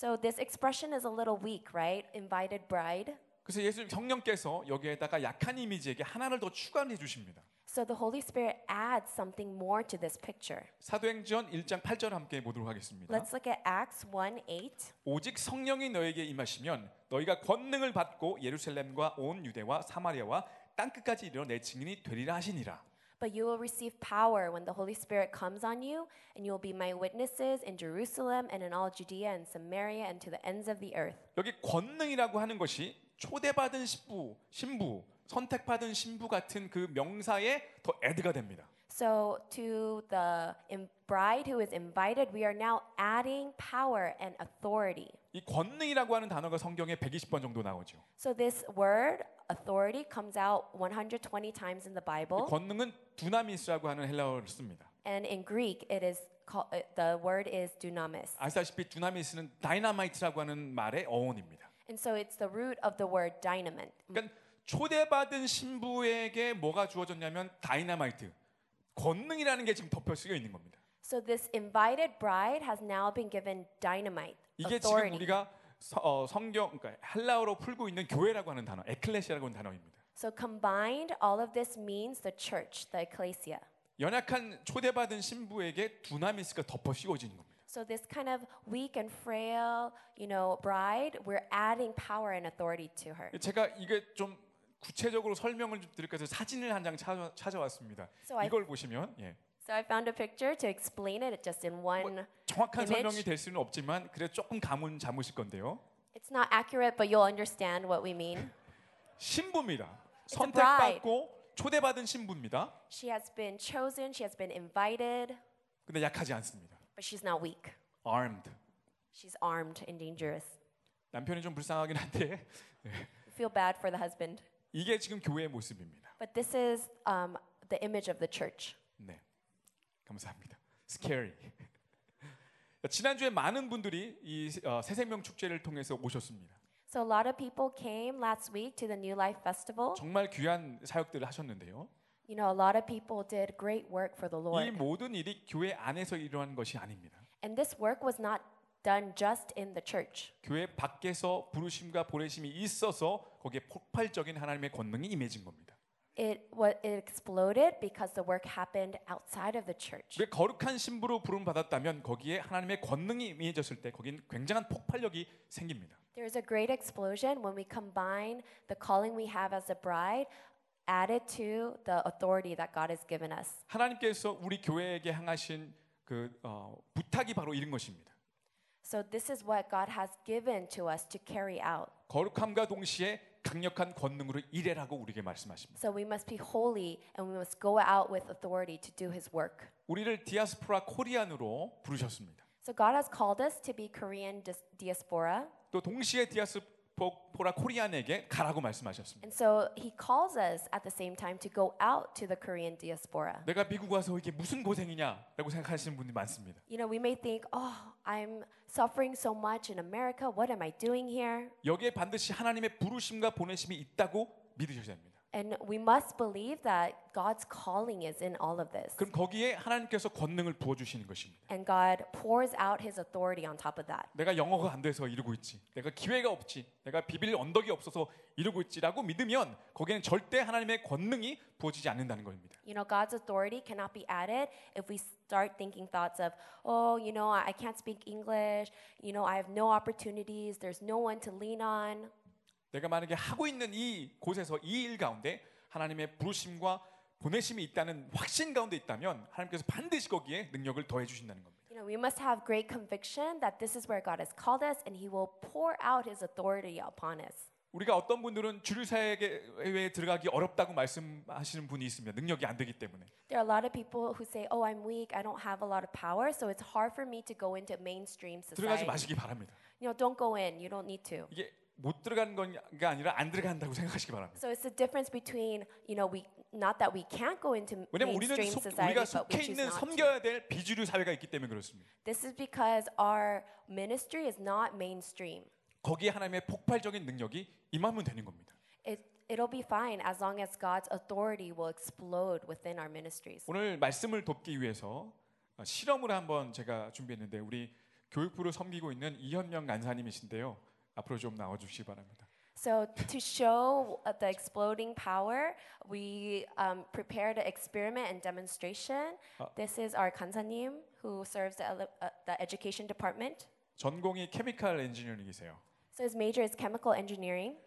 So this expression is a little weak, right? Invited bride. 그래서 예수 성령께서 여기에다가 약한 이미지에게 하나를 더 추가해 주십니다. So the Holy Spirit adds something more to this picture. 사도행전 1장 8절 함께 보도록 하겠습니다. Let's look at Acts 1 8. 오직 성령이 너에게 임하시면 너희가 권능을 받고 예루살렘과 온 유대와 사마리아와 땅 끝까지 이르러 내 증인이 되리라 하시니라. But you will receive power when the Holy Spirit comes on you, and you will be my witnesses in Jerusalem and in all Judea and Samaria and to the ends of the earth. 여기 권능이라고 하는 것이 초대받은 신부, 신부, 선택받은 신부 같은 그 명사에 더 애드가 됩니다. So, to the in- bride who is invited, we are now adding power and authority. 이 권능이라고 하는 단어가 성경에 120번 정도 나오죠. So, this word, authority, comes out 120 times in the 이 Bible. 권능은 두나미스라고 하는 헬라어를 씁니다. And in Greek, it is called, uh, the word is dunamis. 아시다시피 두나미스는 다이나마이트라고 하는 말의 어원입니다. And so, it's the root of the word dynamite. 그러니까 초대받은 신부에게 뭐가 주어졌냐면 다이나마이트, 권능이라는 게 지금 덮여 쓰여 있는 겁니다. So, this invited bride has now been given dynamite, 이게 지금 authority. 우리가 서- 어, 성경 그러니까 헬라어로 풀고 있는 교회라고 하는 단어, 에클레시아라고 하는 단어입니다. So, combined, all of this means the church, the ecclesia. 연약한 초대받은 신부에게 두나미스가 덮어 씌워지는 겁니다. So this kind of weak and frail, you know, bride, we're adding power and authority to her. 제가 이게 좀 구체적으로 설명을 좀 드릴까 해서 사진을 한 장 찾아, 찾아왔습니다. So I- 이걸 보시면 예, So I found a picture to explain it just in one. 정확한 Image. 설명이 될 수는 없지만 그래 조금 감은 잡으실 건데요. It's not accurate, but you'll understand what we mean. 신부입니다. 선택받고 초대받은 신부입니다. She has been chosen, she has been invited, 근데 약하지 않습니다. but she's not weak. armed. She's armed and dangerous. 남편이 좀 불쌍하긴 한데 I feel bad for the husband. 이게 지금 교회의 모습입니다. But this is um, the image of the church. 네, 감사합니다. Scary. 지난주에 많은 분들이 이 어, 새생명 축제를 통해서 오셨습니다. So a lot of people came last week to the New Life Festival. 정말 귀한 사역들을 하셨는데요. You know, a lot of people did great work for the 이 Lord. 모든 일이 교회 안에서 일어난 것이 아닙니다. And this work was not done just in the church. 교회 밖에서 부르심과 보내심이 있어서 거기에 폭발적인 하나님의 권능이 임해진 겁니다. It what it exploded because the work happened outside of the church. 왜 거룩한 신부로 부름 받았다면 거기에 하나님의 권능이 임해졌을 때 거긴 굉장한 폭발력이 생깁니다. There is a great explosion when we combine the calling we have as a bride added to the authority that God has given us. 하나님께서 우리 교회에게 향하신 그 어, 부탁이 바로 이런 것입니다. So this is what God has given to us to carry out. 거룩함과 동시에 강력한 권능으로 일해라고 우리에게 말씀하십니다. So we must be holy and we must go out with authority to do his work. 우리를 디아스포라 코리안으로 부르셨습니다. So God has called us to be Korean dis- diaspora. 또 동시에 디아스 포라 코리안에게 가라고 말씀하셨습니다. And so he calls us at the same time to go out to the Korean diaspora. 내가 미국 와서 이게 무슨 고생이냐라고 생각하시는 분들이 많습니다. You know, we may think, oh, I'm suffering so much in America. What am I doing here? 여기에 반드시 하나님의 부르심과 보내심이 있다고 믿으셔야 됩니다. And we must believe that God's calling is in all of this. 그럼 거기에 하나님께서 권능을 부어 주시는 것입니다. And God pours out his authority on top of that. 내가 영어가 안 돼서 이러고 있지. 내가 기회가 없지. 내가 비빌 언덕이 없어서 이러고 있지라고 믿으면 거기에는 절대 하나님의 권능이 부어지지 않는다는 겁니다. You know, God's authority cannot be added if we start thinking thoughts of, oh, you know, I I can't speak English. You know, I have no opportunities. There's no one to lean on. 내가 만약에 하고 있는 이 곳에서 이 일 가운데 하나님의 부르심과 보내심이 있다는 확신 가운데 있다면 하나님께서 반드시 거기에 능력을 더해 주신다는 겁니다. You know, we must have great conviction that this is where God has called us and he will pour out his authority upon us. 우리가 어떤 분들은 주류 사회에 들어가기 어렵다고 말씀하시는 분이 있습니다. 능력이 안 되기 때문에. There are a lot of people who say, "Oh, I'm weak. I don't have a lot of power, so it's hard for me to go into mainstream 들어가지 society." 마시기 바랍니다. You know, don't go in. You don't need to. 이게 못 들어가는 건가 아니라 안 들어간다고 생각하시기 바랍니다. So it's the difference between, you know, we not that we can't go into 왜냐면 우리는 mainstream 속, society, 우리가 but 속해 있는. 섬겨야 될 비주류 사회가 있기 때문에 그렇습니다. This is because our ministry is not mainstream. 거기에 하나님의 폭발적인 능력이 임하면 되는 겁니다. It it'll be fine as long as God's authority will explode within our ministries. 오늘 말씀을 돕기 위해서 어, 실험을 한번 제가 준비했는데 우리 교육부를 섬기고 있는 이현명 간사님이신데요. 앞으로 좀 나와 주시기 바랍니다. So to show uh, the exploding power, we um, prepared an experiment and demonstration. This is our kansanim who serves the, ele- uh, the education department. 전공이 케미칼 엔지니어링이세요. So his major is chemical engineering.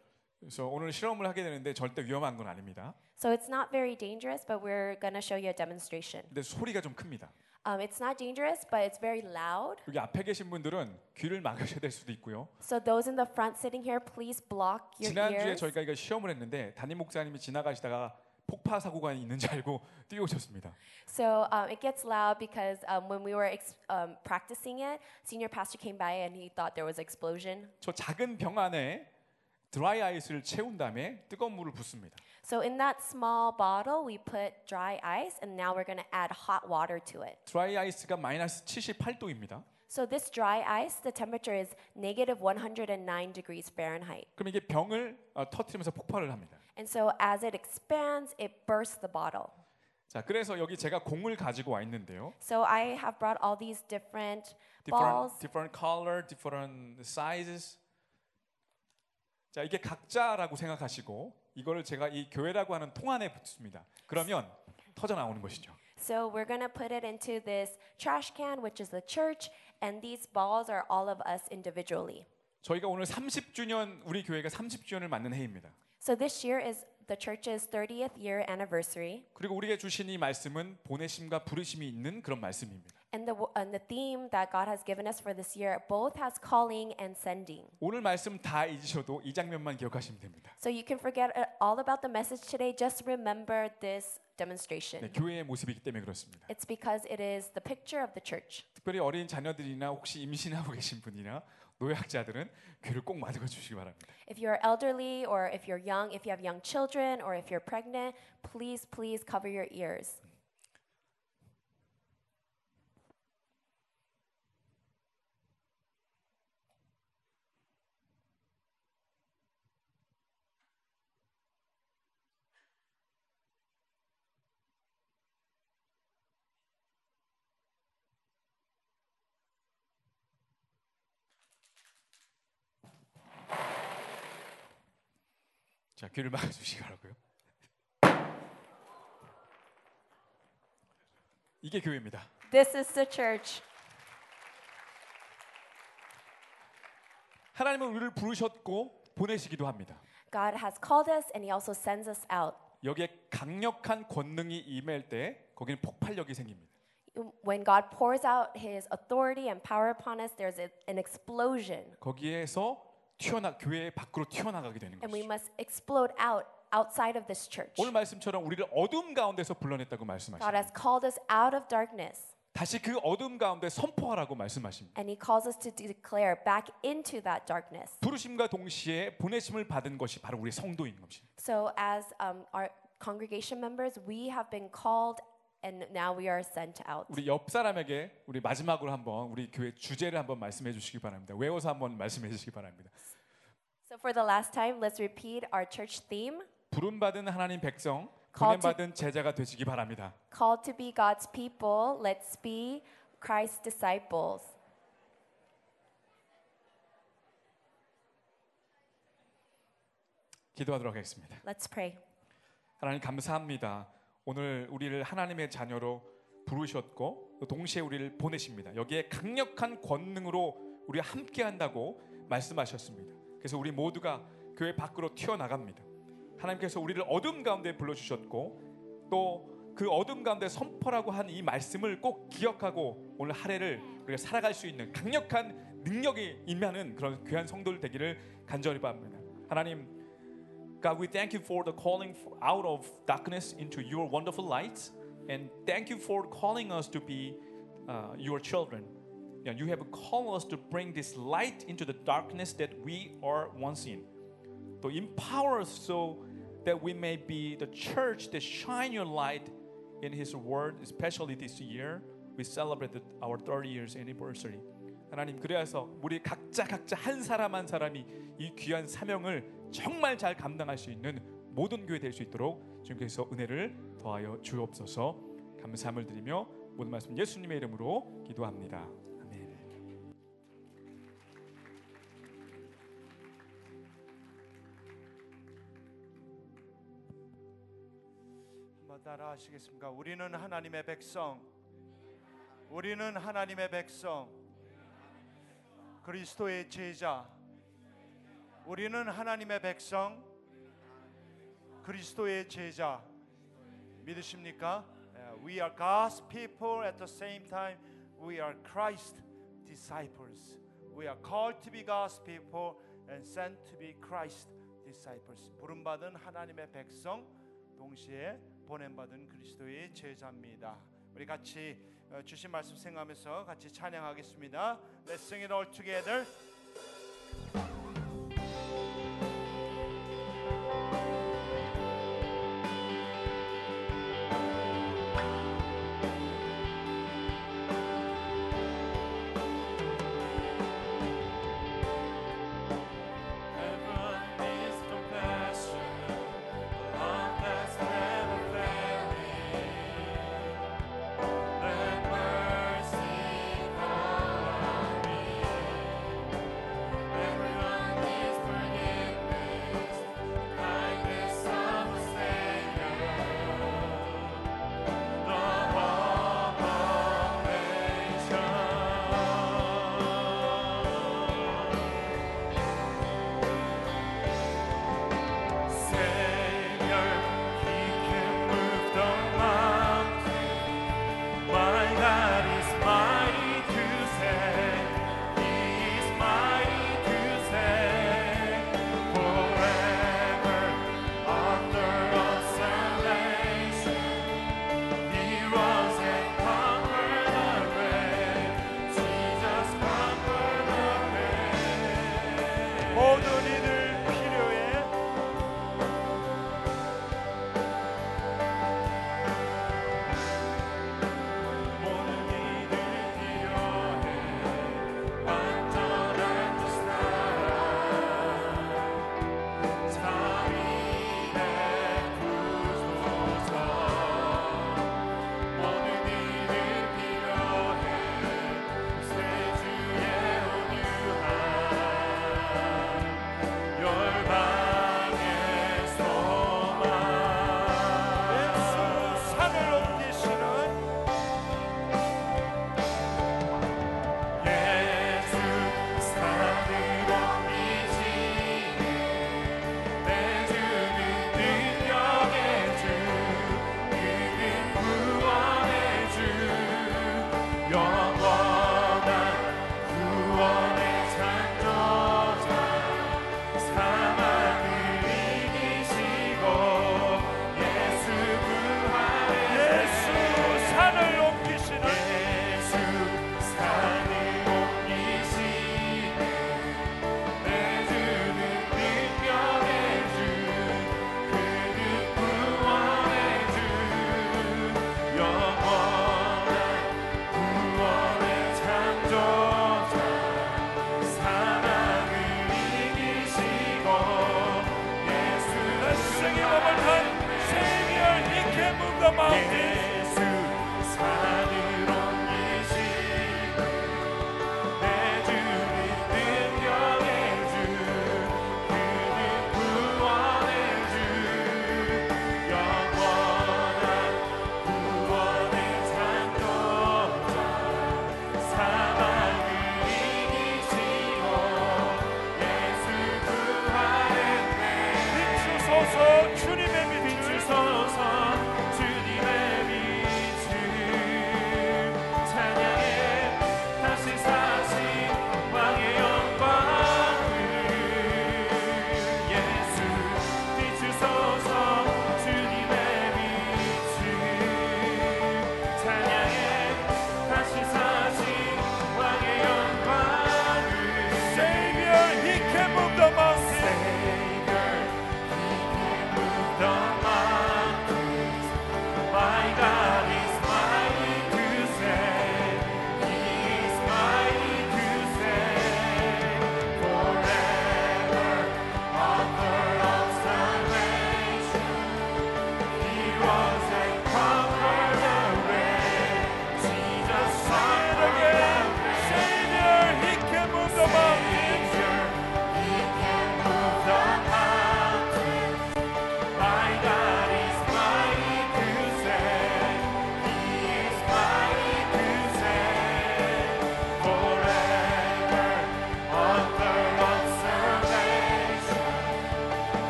그래서 오늘 실험을 하게 되는데 절대 위험한 건 아닙니다. So it's not very dangerous, but we're gonna show you a demonstration. 근데 소리가 좀 큽니다. Um, it's not dangerous, but it's very loud. 여기 앞에 계신 분들은 귀를 막으셔야 될 수도 있고요. So those in the front sitting here, please block your 지난주에 ears. 저희가 이거 시험을 했는데 담임 목사님이 지나가시다가 폭파 사고가 있는 줄 알고 뛰어오셨습니다. So um, it gets loud because um, when we were ex- um, practicing it, senior pastor came by and he thought there was explosion. 저 작은 병 안에 드라이 아이스를 채운 다음에 뜨거운 물을 붓습니다. So in that small bottle, we put dry ice, and now we're gonna add hot water to it. 드라이 아이스가 마이너스 78도입니다. So this dry ice, the temperature is negative 109 degrees Fahrenheit. 그럼 이게 병을 어, 터트리면서 폭발을 합니다. And so as it expands, it bursts the bottle. 자, 그래서 여기 제가 공을 가지고 와 있는데요. So I have brought all these different different balls. different color, different sizes. 자, 이게 각자라고 생각하시고 이거를 제가 이 교회라고 하는 통 안에 붙습니다. 그러면 터져 나오는 것이죠. So we're gonna put it into this trash can, which is the church, and these balls are all of us individually. 저희가 오늘 30주년 우리 교회가 30주년을 맞는 해입니다. So this year is the church's 30th year anniversary, 그리고 우리에게 주신 이 말씀은 보내심과 부르심이 있는 그런 말씀입니다. and the and the theme that God has given us for this year both has calling and sending. 오늘 말씀 다 잊으셔도 이 장면만 기억하시면 됩니다. So you can forget uh, all about the message today. Just remember this 네, demonstration. 교회의 모습이기 때문에 그렇습니다. It's because it is the picture of the church. 특별히 어린 자녀들이나 혹시 임신하고 계신 분이나 노약자들은 귀를 꼭 막아 주시기 바랍니다. If you're elderly or if you're young, if you have young children or if you're pregnant, please, please cover your ears. 귀를 막아 주시기 바라고요. 이게 교회입니다. This is the church. 하나님은 우리를 부르셨고 보내시기도 합니다. God has called us and He also sends us out. 여기에 강력한 권능이 임할 때 거기는 폭발력이 생깁니다. When God pours out His authority and power upon us, there's an explosion. 거기에서 튀어나 교회 밖으로 튀어나가게 되는 and we 것이죠. must explode out outside of this church. 오늘 말씀처럼 우리를 어둠 가운데서 불러냈다고 God 말씀하십니다. has called us out of darkness, 다시 그 어둠 가운데 선포하라고 말씀하십니다. and He calls us to declare back into that darkness. 부르심과 동시에 보내심을 받은 것이 바로 우리 성도인 것입니다. So, as um, our congregation members, we have been called, and now we are sent out. 우리 옆 사람에게 우리 마지막으로 한번 우리 교회 주제를 한번 말씀해 주시기 바랍니다. 외워서 한번 말씀해 주시기 바랍니다. So, for the last time, let's repeat our church theme 부름 받은 하나님 백성, to- 받은 제자가 되시기 바랍니다. Called to be God's people, let's be Christ's disciples. 기도하도록 하겠습니다. Let's pray. 하나님 감사합니다. 오늘 우리를 하나님의 자녀로 부르셨고 또 동시에 우리를 보내십니다. 여기에 강력한 권능으로 우리가 함께 한다고 말씀하셨습니다. 그래서 우리 모두가 교회 밖으로 튀어나갑니다. 하나님께서 우리를 어둠 가운데 불러주셨고 또 그 어둠 가운데 선포라고 한 이 말씀을 꼭 기억하고 오늘 한 해를 우리가 살아갈 수 있는 강력한 능력이 임하는 그런 귀한 성도들 되기를 간절히 바랍니다. 하나님 God, we thank you for the calling out of darkness into your wonderful light, and thank you for calling us to be uh, your children. Yeah, you have called us to bring this light into the darkness that we are once in. To empower us so that we may be the church that shine your light in His Word, especially this year. We celebrated our 30 years anniversary. 하나님 그래서 우리 각자 각자 한 사람 한 사람이 이 귀한 사명을 정말 잘 감당할 수 있는 모든 교회 될 수 있도록 주님께서 은혜를 더하여 주옵소서 감사함을 드리며 모든 말씀 예수님의 이름으로 기도합니다. 따라 하시겠습니까? 우리는 하나님의 백성. 우리는 하나님의 백성. 그리스도의 제자. 우리는 하나님의 백성. 그리스도의 제자. 믿으십니까? We are God's people at the same time we are Christ disciples. We are called to be God's people and sent to be Christ disciples. 부름 받은 하나님의 백성 동시에 보냄 받은 그리스도의 제자입니다. 우리 같이 어, 주신 말씀 생각하면서 같이 찬양하겠습니다. Let's sing it all together.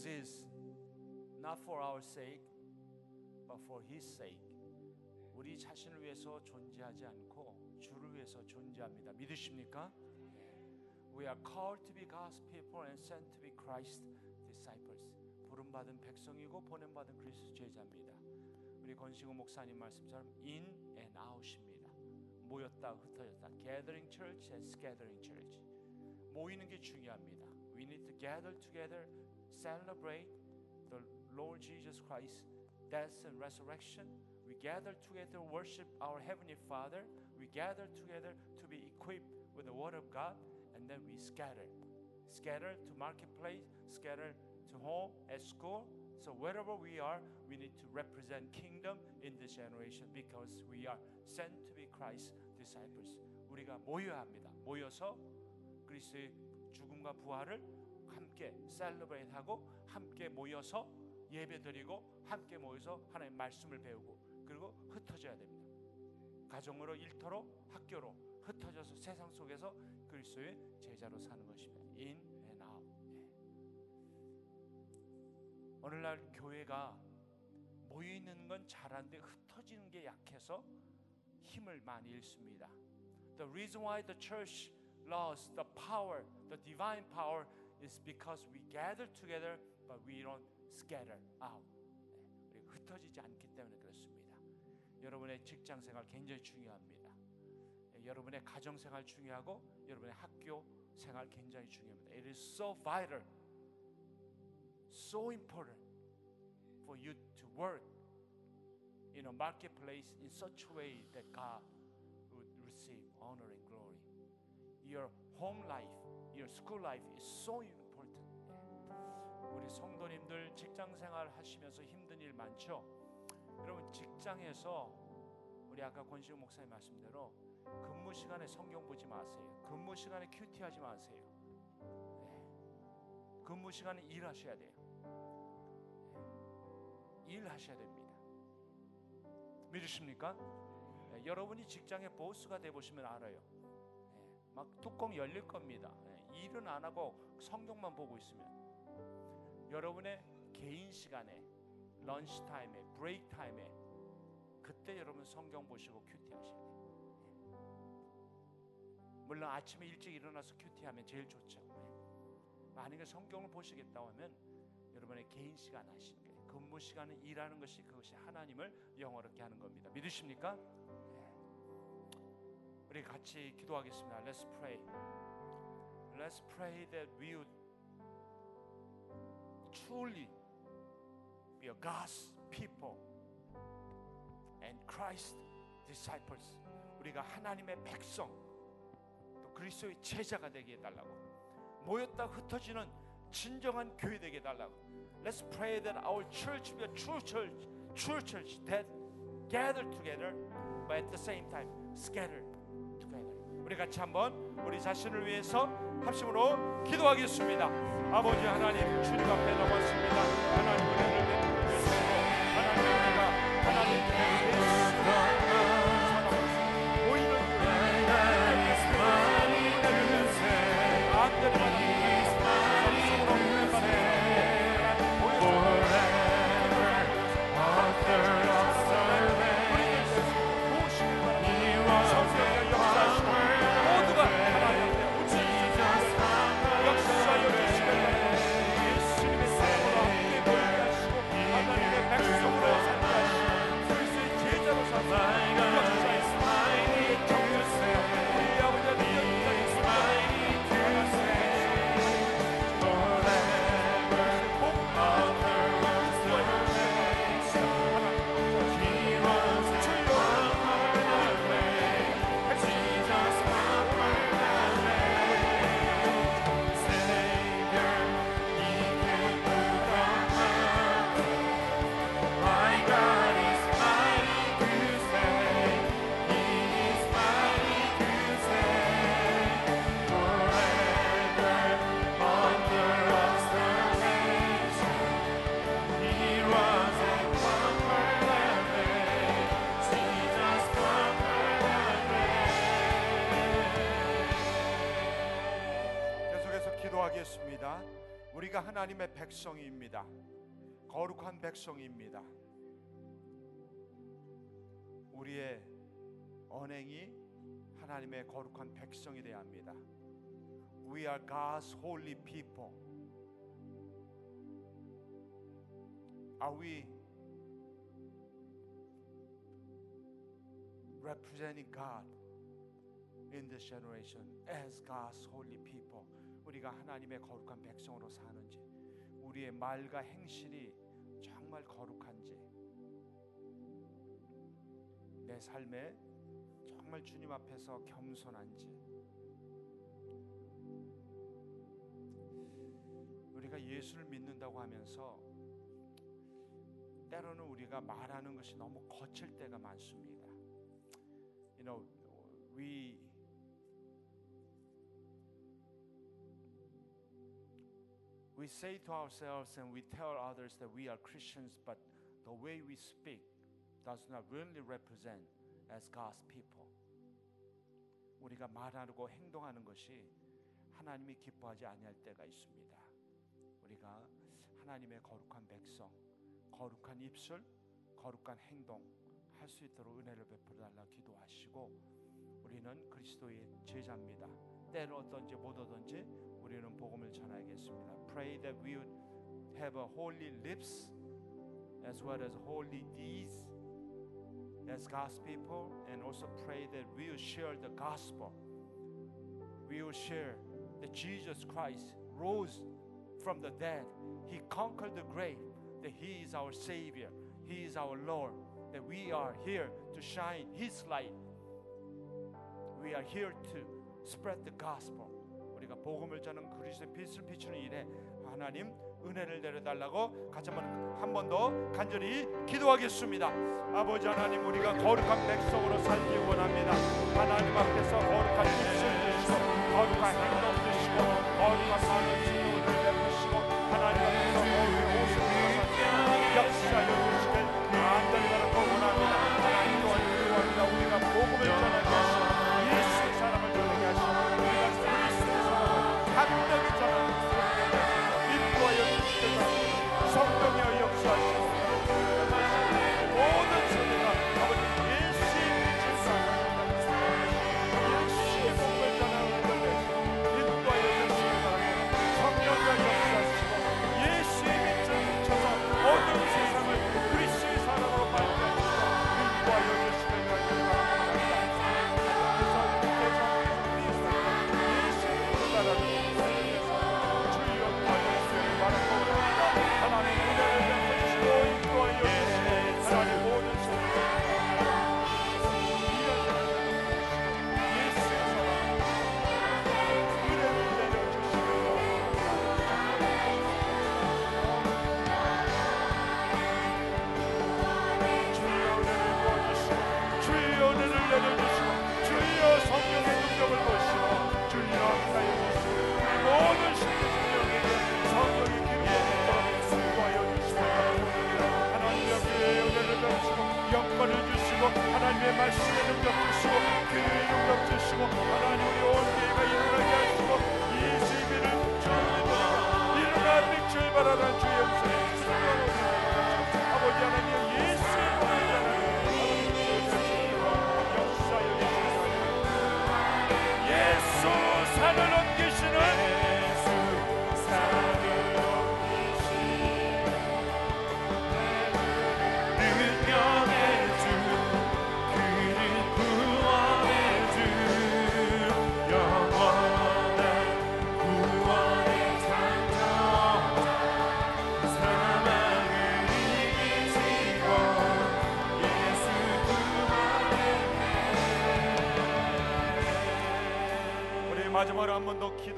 We exist not for our sake, but for His sake. 우리 자신을 위해서 존재하지 않고 주를 위해서 존재합니다. 믿으십니까? We are called to be God's people and sent to be Christ disciples. 부름 받은 백성이고 보냄 받은 그리스도 제자입니다. 우리 권시구 목사님 말씀처럼 in and out입니다. 모였다 흩어졌다. Gathering church and scattering church. 모이는 게 중요합니다. We need to gather together, celebrate the Lord Jesus Christ death and resurrection. We gather together to worship our heavenly Father. We gather together to be equipped with the word of God and then we scatter. Scatter to marketplace, scatter to home, at school. So wherever we are, we need to represent kingdom in this generation because we are sent to be Christ disciples. 우리가 모여야 합니다. 모여서 그리스도의 죽음과 부활을 함께 셀러브레이트하고 함께 모여서 예배드리고 함께 모여서 하나님의 말씀을 배우고 그리고 흩어져야 됩니다. 가정으로 일터로 학교로 흩어져서 세상 속에서 그리스도의 제자로 사는 것입니다. In and out. 예. 오늘날 교회가 모여 있는 건 잘하는데 흩어지는 게 약해서 힘을 많이 잃습니다. The reason why the church lost the power, the divine power, is because we gather together, but we don't scatter out. 네, 흩어지지 않기 때문에 그렇습니다. 여러분의 직장 생활 굉장히 중요합니다. 예, 여러분의 가정 생활 중요하고 여러분의 학교 생활 굉장히 중요합니다. It is so vital, so important for you to work in a marketplace in such a way that God would receive honor and glory. Your home life, your school life is so important. 우리 성도님들 직장 생활 하시면서 힘든 일 많죠? 여러분 직장에서 우리 아까 권시우 목사님 말씀대로 근무 시간에 성경 보지 마세요. 근무 시간에 큐티 하지 마세요. 네. 근무 시간에 일하셔야 돼요. 네. 일하셔야 됩니다. 믿으십니까? 네, 여러분이 직장의 보스가 돼 보시면 알아요. 네, 막 뚜껑 열릴 겁니다. 네, 일은 안 하고 성경만 보고 있으면 여러분의 개인 시간에 lunch time에 break time에 그때 여러분 성경 보시고 큐티 하셔야 돼요. 네. 물론 아침에 일찍 일어나서 큐티하면 제일 좋죠. 네. 만약에 성경을 보시겠다고 하면 여러분의 개인 시간 하시는 거예요. 근무 시간은 일하는 것이 그것이 하나님을 영어롭게 하는 겁니다. 믿으십니까? 네. 우리 같이 기도하겠습니다. Let's pray. Let's pray that we would truly be a God's people and Christ disciples. 우리가 하나님의 백성 또 그리스도의 제자가 되게 해달라고 모였다 흩어지는 진정한 교회 되게 해달라고 Let's pray that our church be a true church true church that gather together but at the same time scatter 우리 같이 한번 우리 자신을 위해서 합심으로 기도하겠습니다. 아버지 하나님 주님 앞에 나왔습니다. 하나님 은혜를 베풀어 주시고 하나님 우리가 하나님 때문에 우리가 하나님의 백성입니다. 거룩한 백성입니다. 우리의 언행이 하나님의 거룩한 백성이 되어야 합니다. We are God's holy people. Are we representing God in this generation as God's holy people? 우리가 하나님의 거룩한 백성으로 사는지, 우리의 말과 행실이 정말 거룩한지, 내 삶에 정말 주님 앞에서 겸손한지, 우리가 예수를 믿는다고 하면서 때로는 우리가 말하는 것이 너무 거칠 때가 많습니다. You know, we we say to ourselves and we tell others that we are Christians, but the way we speak does not really represent as God's people. 우리가 말하고 행동하는 것이 하나님이 기뻐하지 아니할 때가 있습니다. 우리가 하나님의 거룩한 백성, 거룩한 입술, 거룩한 행동 할 수 있도록 은혜를 베풀어 달라 기도하시고 우리는 그리스도의 제자입니다. 때는 어떤지 못 오든지 우리는 복음을 전하겠습니다. Pray that we would have a holy lips as well as holy deeds as God's people and also pray that we will share the gospel. We will share that Jesus Christ rose from the dead. He conquered the grave, that He is our Savior, He is our Lord, that we are here to shine His light. We are here to spread the gospel. 우리가 복음을 전하는 그리스도의 빛을 비추는 일에 하나님 은혜를 내려달라고 같이 한번 더 간절히 기도하겠습니다. 아버지 하나님 우리가 거룩한 백성으로 살기 원합니다. 하나님 앞에서 거룩한 입술 주시고 거룩한 행동 주시고 거룩한 말을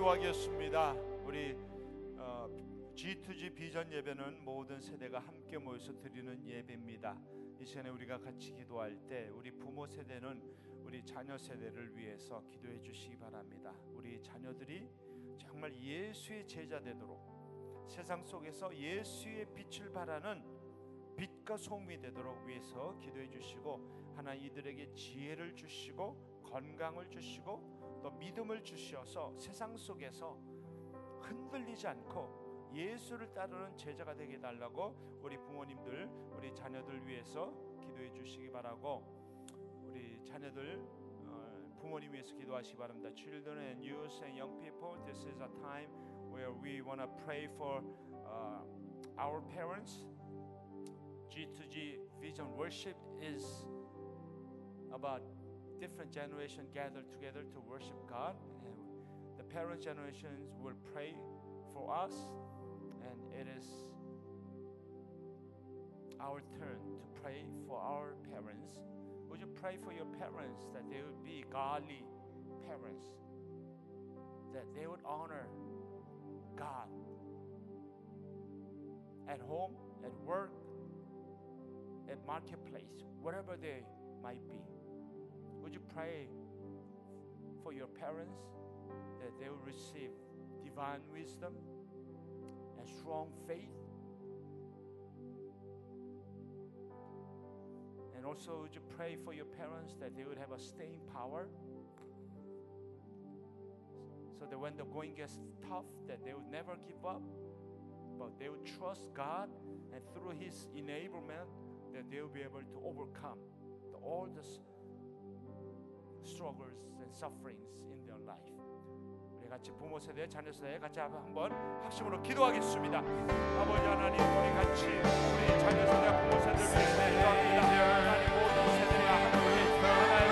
기도하겠습니다. 우리 어, G2G 비전 예배는 모든 세대가 함께 모여서 드리는 예배입니다. 이 시간에 우리가 같이 기도할 때 우리 부모 세대는 우리 자녀 세대를 위해서 기도해 주시기 바랍니다. 우리 자녀들이 정말 예수의 제자 되도록 세상 속에서 예수의 빛을 발하는 빛과 소음이 되도록 위해서 기도해 주시고 하나님 이들에게 지혜를 주시고 건강을 주시고 또 믿음을 주시어서 세상 속에서 버리지 않고 예수를 따르는 제자가 되게 해달라고 우리 부모님들, 우리 자녀들 위해서 기도해 주시기 바라고 우리 자녀들 어, 부모님 위해서 기도하시기 바랍니다. Children and youth and young people, this is a time where we want to pray for uh, our parents. G2G Vision Worship is about different generation gathered together to worship God. And the parent generations will pray for us, and it is our turn to pray for our parents. Would you pray for your parents that they would be godly parents, that they would honor God at home, at work, at marketplace, wherever they might be? Would you pray for your parents that they will receive divine wisdom and strong faith? And also, would you pray for your parents that they would have a staying power? So that when the going gets tough, that they would never give up, but they would trust God, and through His enablement, that they will be able to overcome the, all the struggles and sufferings in their life. 우리 같이 부모 세대, 자녀 세대 같이 한번 합심으로 기도하겠습니다. 아버지 하나님, 우리 같이 우리 자녀 세대, 부모 세대를 위해서 기도합니다. 하나님 모든 세대가 하나님의 하나의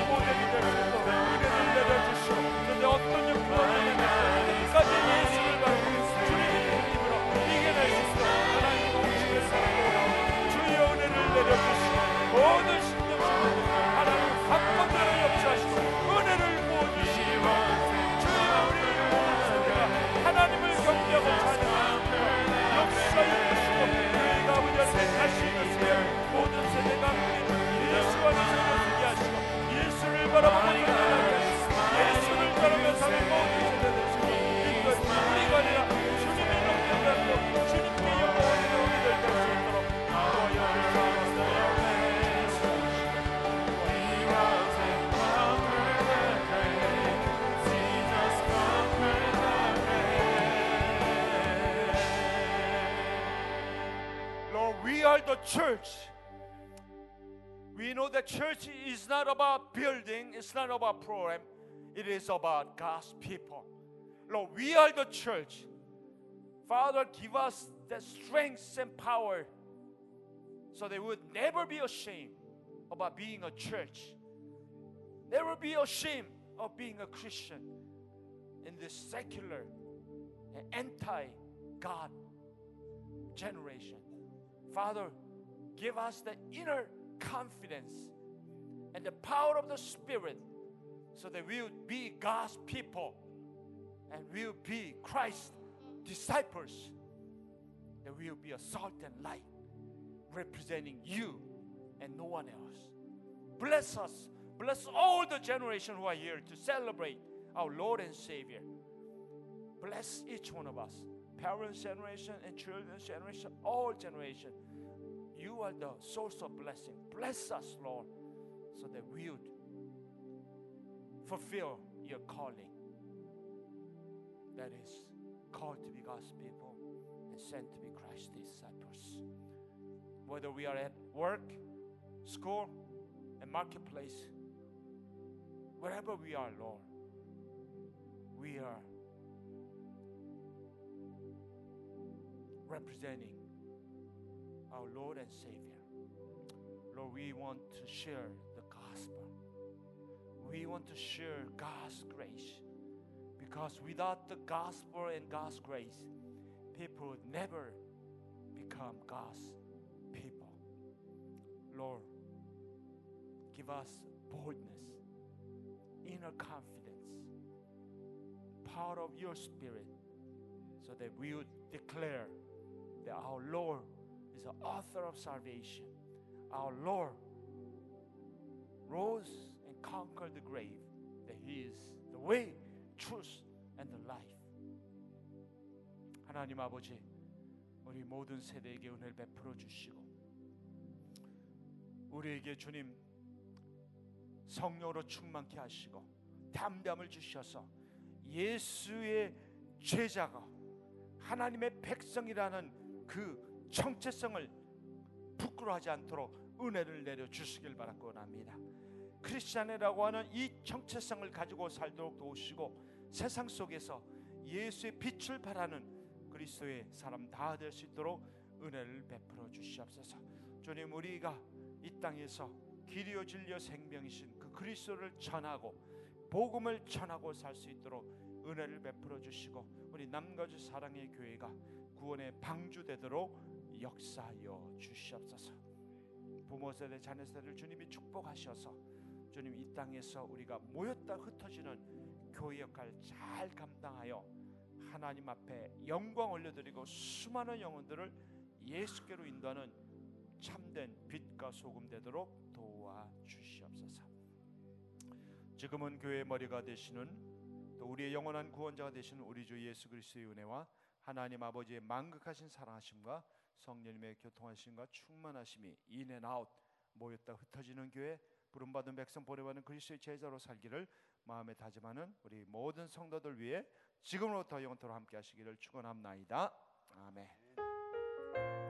모델이 될수 있도록 은혜를 내려주시고 그런데 어떤 육부가 되냐면 끝까지 예수 church. We know that church is not about building, it's not about program, it is about God's people. Lord, we are the church. Father, give us the strength and power so they would never be ashamed about being a church. Never be ashamed of being a Christian in this secular and anti God generation. Father, give us the inner confidence and the power of the Spirit so that we will be God's people and we will be Christ's disciples. That we will be a salt and light representing you and no one else. Bless us. Bless all the generation who are here to celebrate our Lord and Savior. Bless each one of us. Parents' generation and children's generation, all generation. You are the source of blessing. Bless us, Lord, so that we would fulfill your calling. That is called to be God's people and sent to be Christ's disciples. Whether we are at work, school, and marketplace, wherever we are, Lord, we are representing our Lord and Savior. Lord, we want to share the gospel We want to share God's grace. Because without the gospel and God's grace, people would never become God's people. Lord, give us boldness, inner confidence, power of your spirit, so that we would declare that our Lord is the author of salvation. Our Lord rose and conquered the grave, that He is the way, truth, and the life. 하나님 아버지, 우리 모든 세대에게 은혜를 베풀어 주시고, 우리에게 주님 성령으로 충만케 하시고, 담담을 주셔서 예수의 제자가 하나님의 백성이라는 그 정체성을 부끄러워하지 않도록 은혜를 내려 주시길 바라고 원합니다. 크리스찬이라고 하는 이 정체성을 가지고 살도록 도우시고 세상 속에서 예수의 빛을 발하는 그리스도의 사람 다 될 수 있도록 은혜를 베풀어 주시옵소서. 주님 우리가 이 땅에서 길이요 진리요 생명이신 그 그리스도를 전하고 복음을 전하고 살 수 있도록 은혜를 베풀어 주시고 우리 남가주 사랑의 교회가 구원의 방주되도록 역사하여 주시옵소서. 부모 세대 자녀 세대를 주님이 축복하셔서 주님 이 땅에서 우리가 모였다 흩어지는 교회 역할 잘 감당하여 하나님 앞에 영광 올려드리고 수많은 영혼들을 예수께로 인도하는 참된 빛과 소금 되도록 도와 주시옵소서. 지금은 교회의 머리가 되시는 또 우리의 영원한 구원자가 되시는 우리 주 예수 그리스도의 은혜와 하나님 아버지의 만극하신 사랑하심과 성령님의 교통하심과 충만하심이 in and out 모였다 흩어지는 교회 부름받은 백성 보내받는 그리스도의 제자로 살기를 마음에 다짐하는 우리 모든 성도들 위해 지금으로부터 영원토록 함께 하시기를 축원합나이다. 아멘.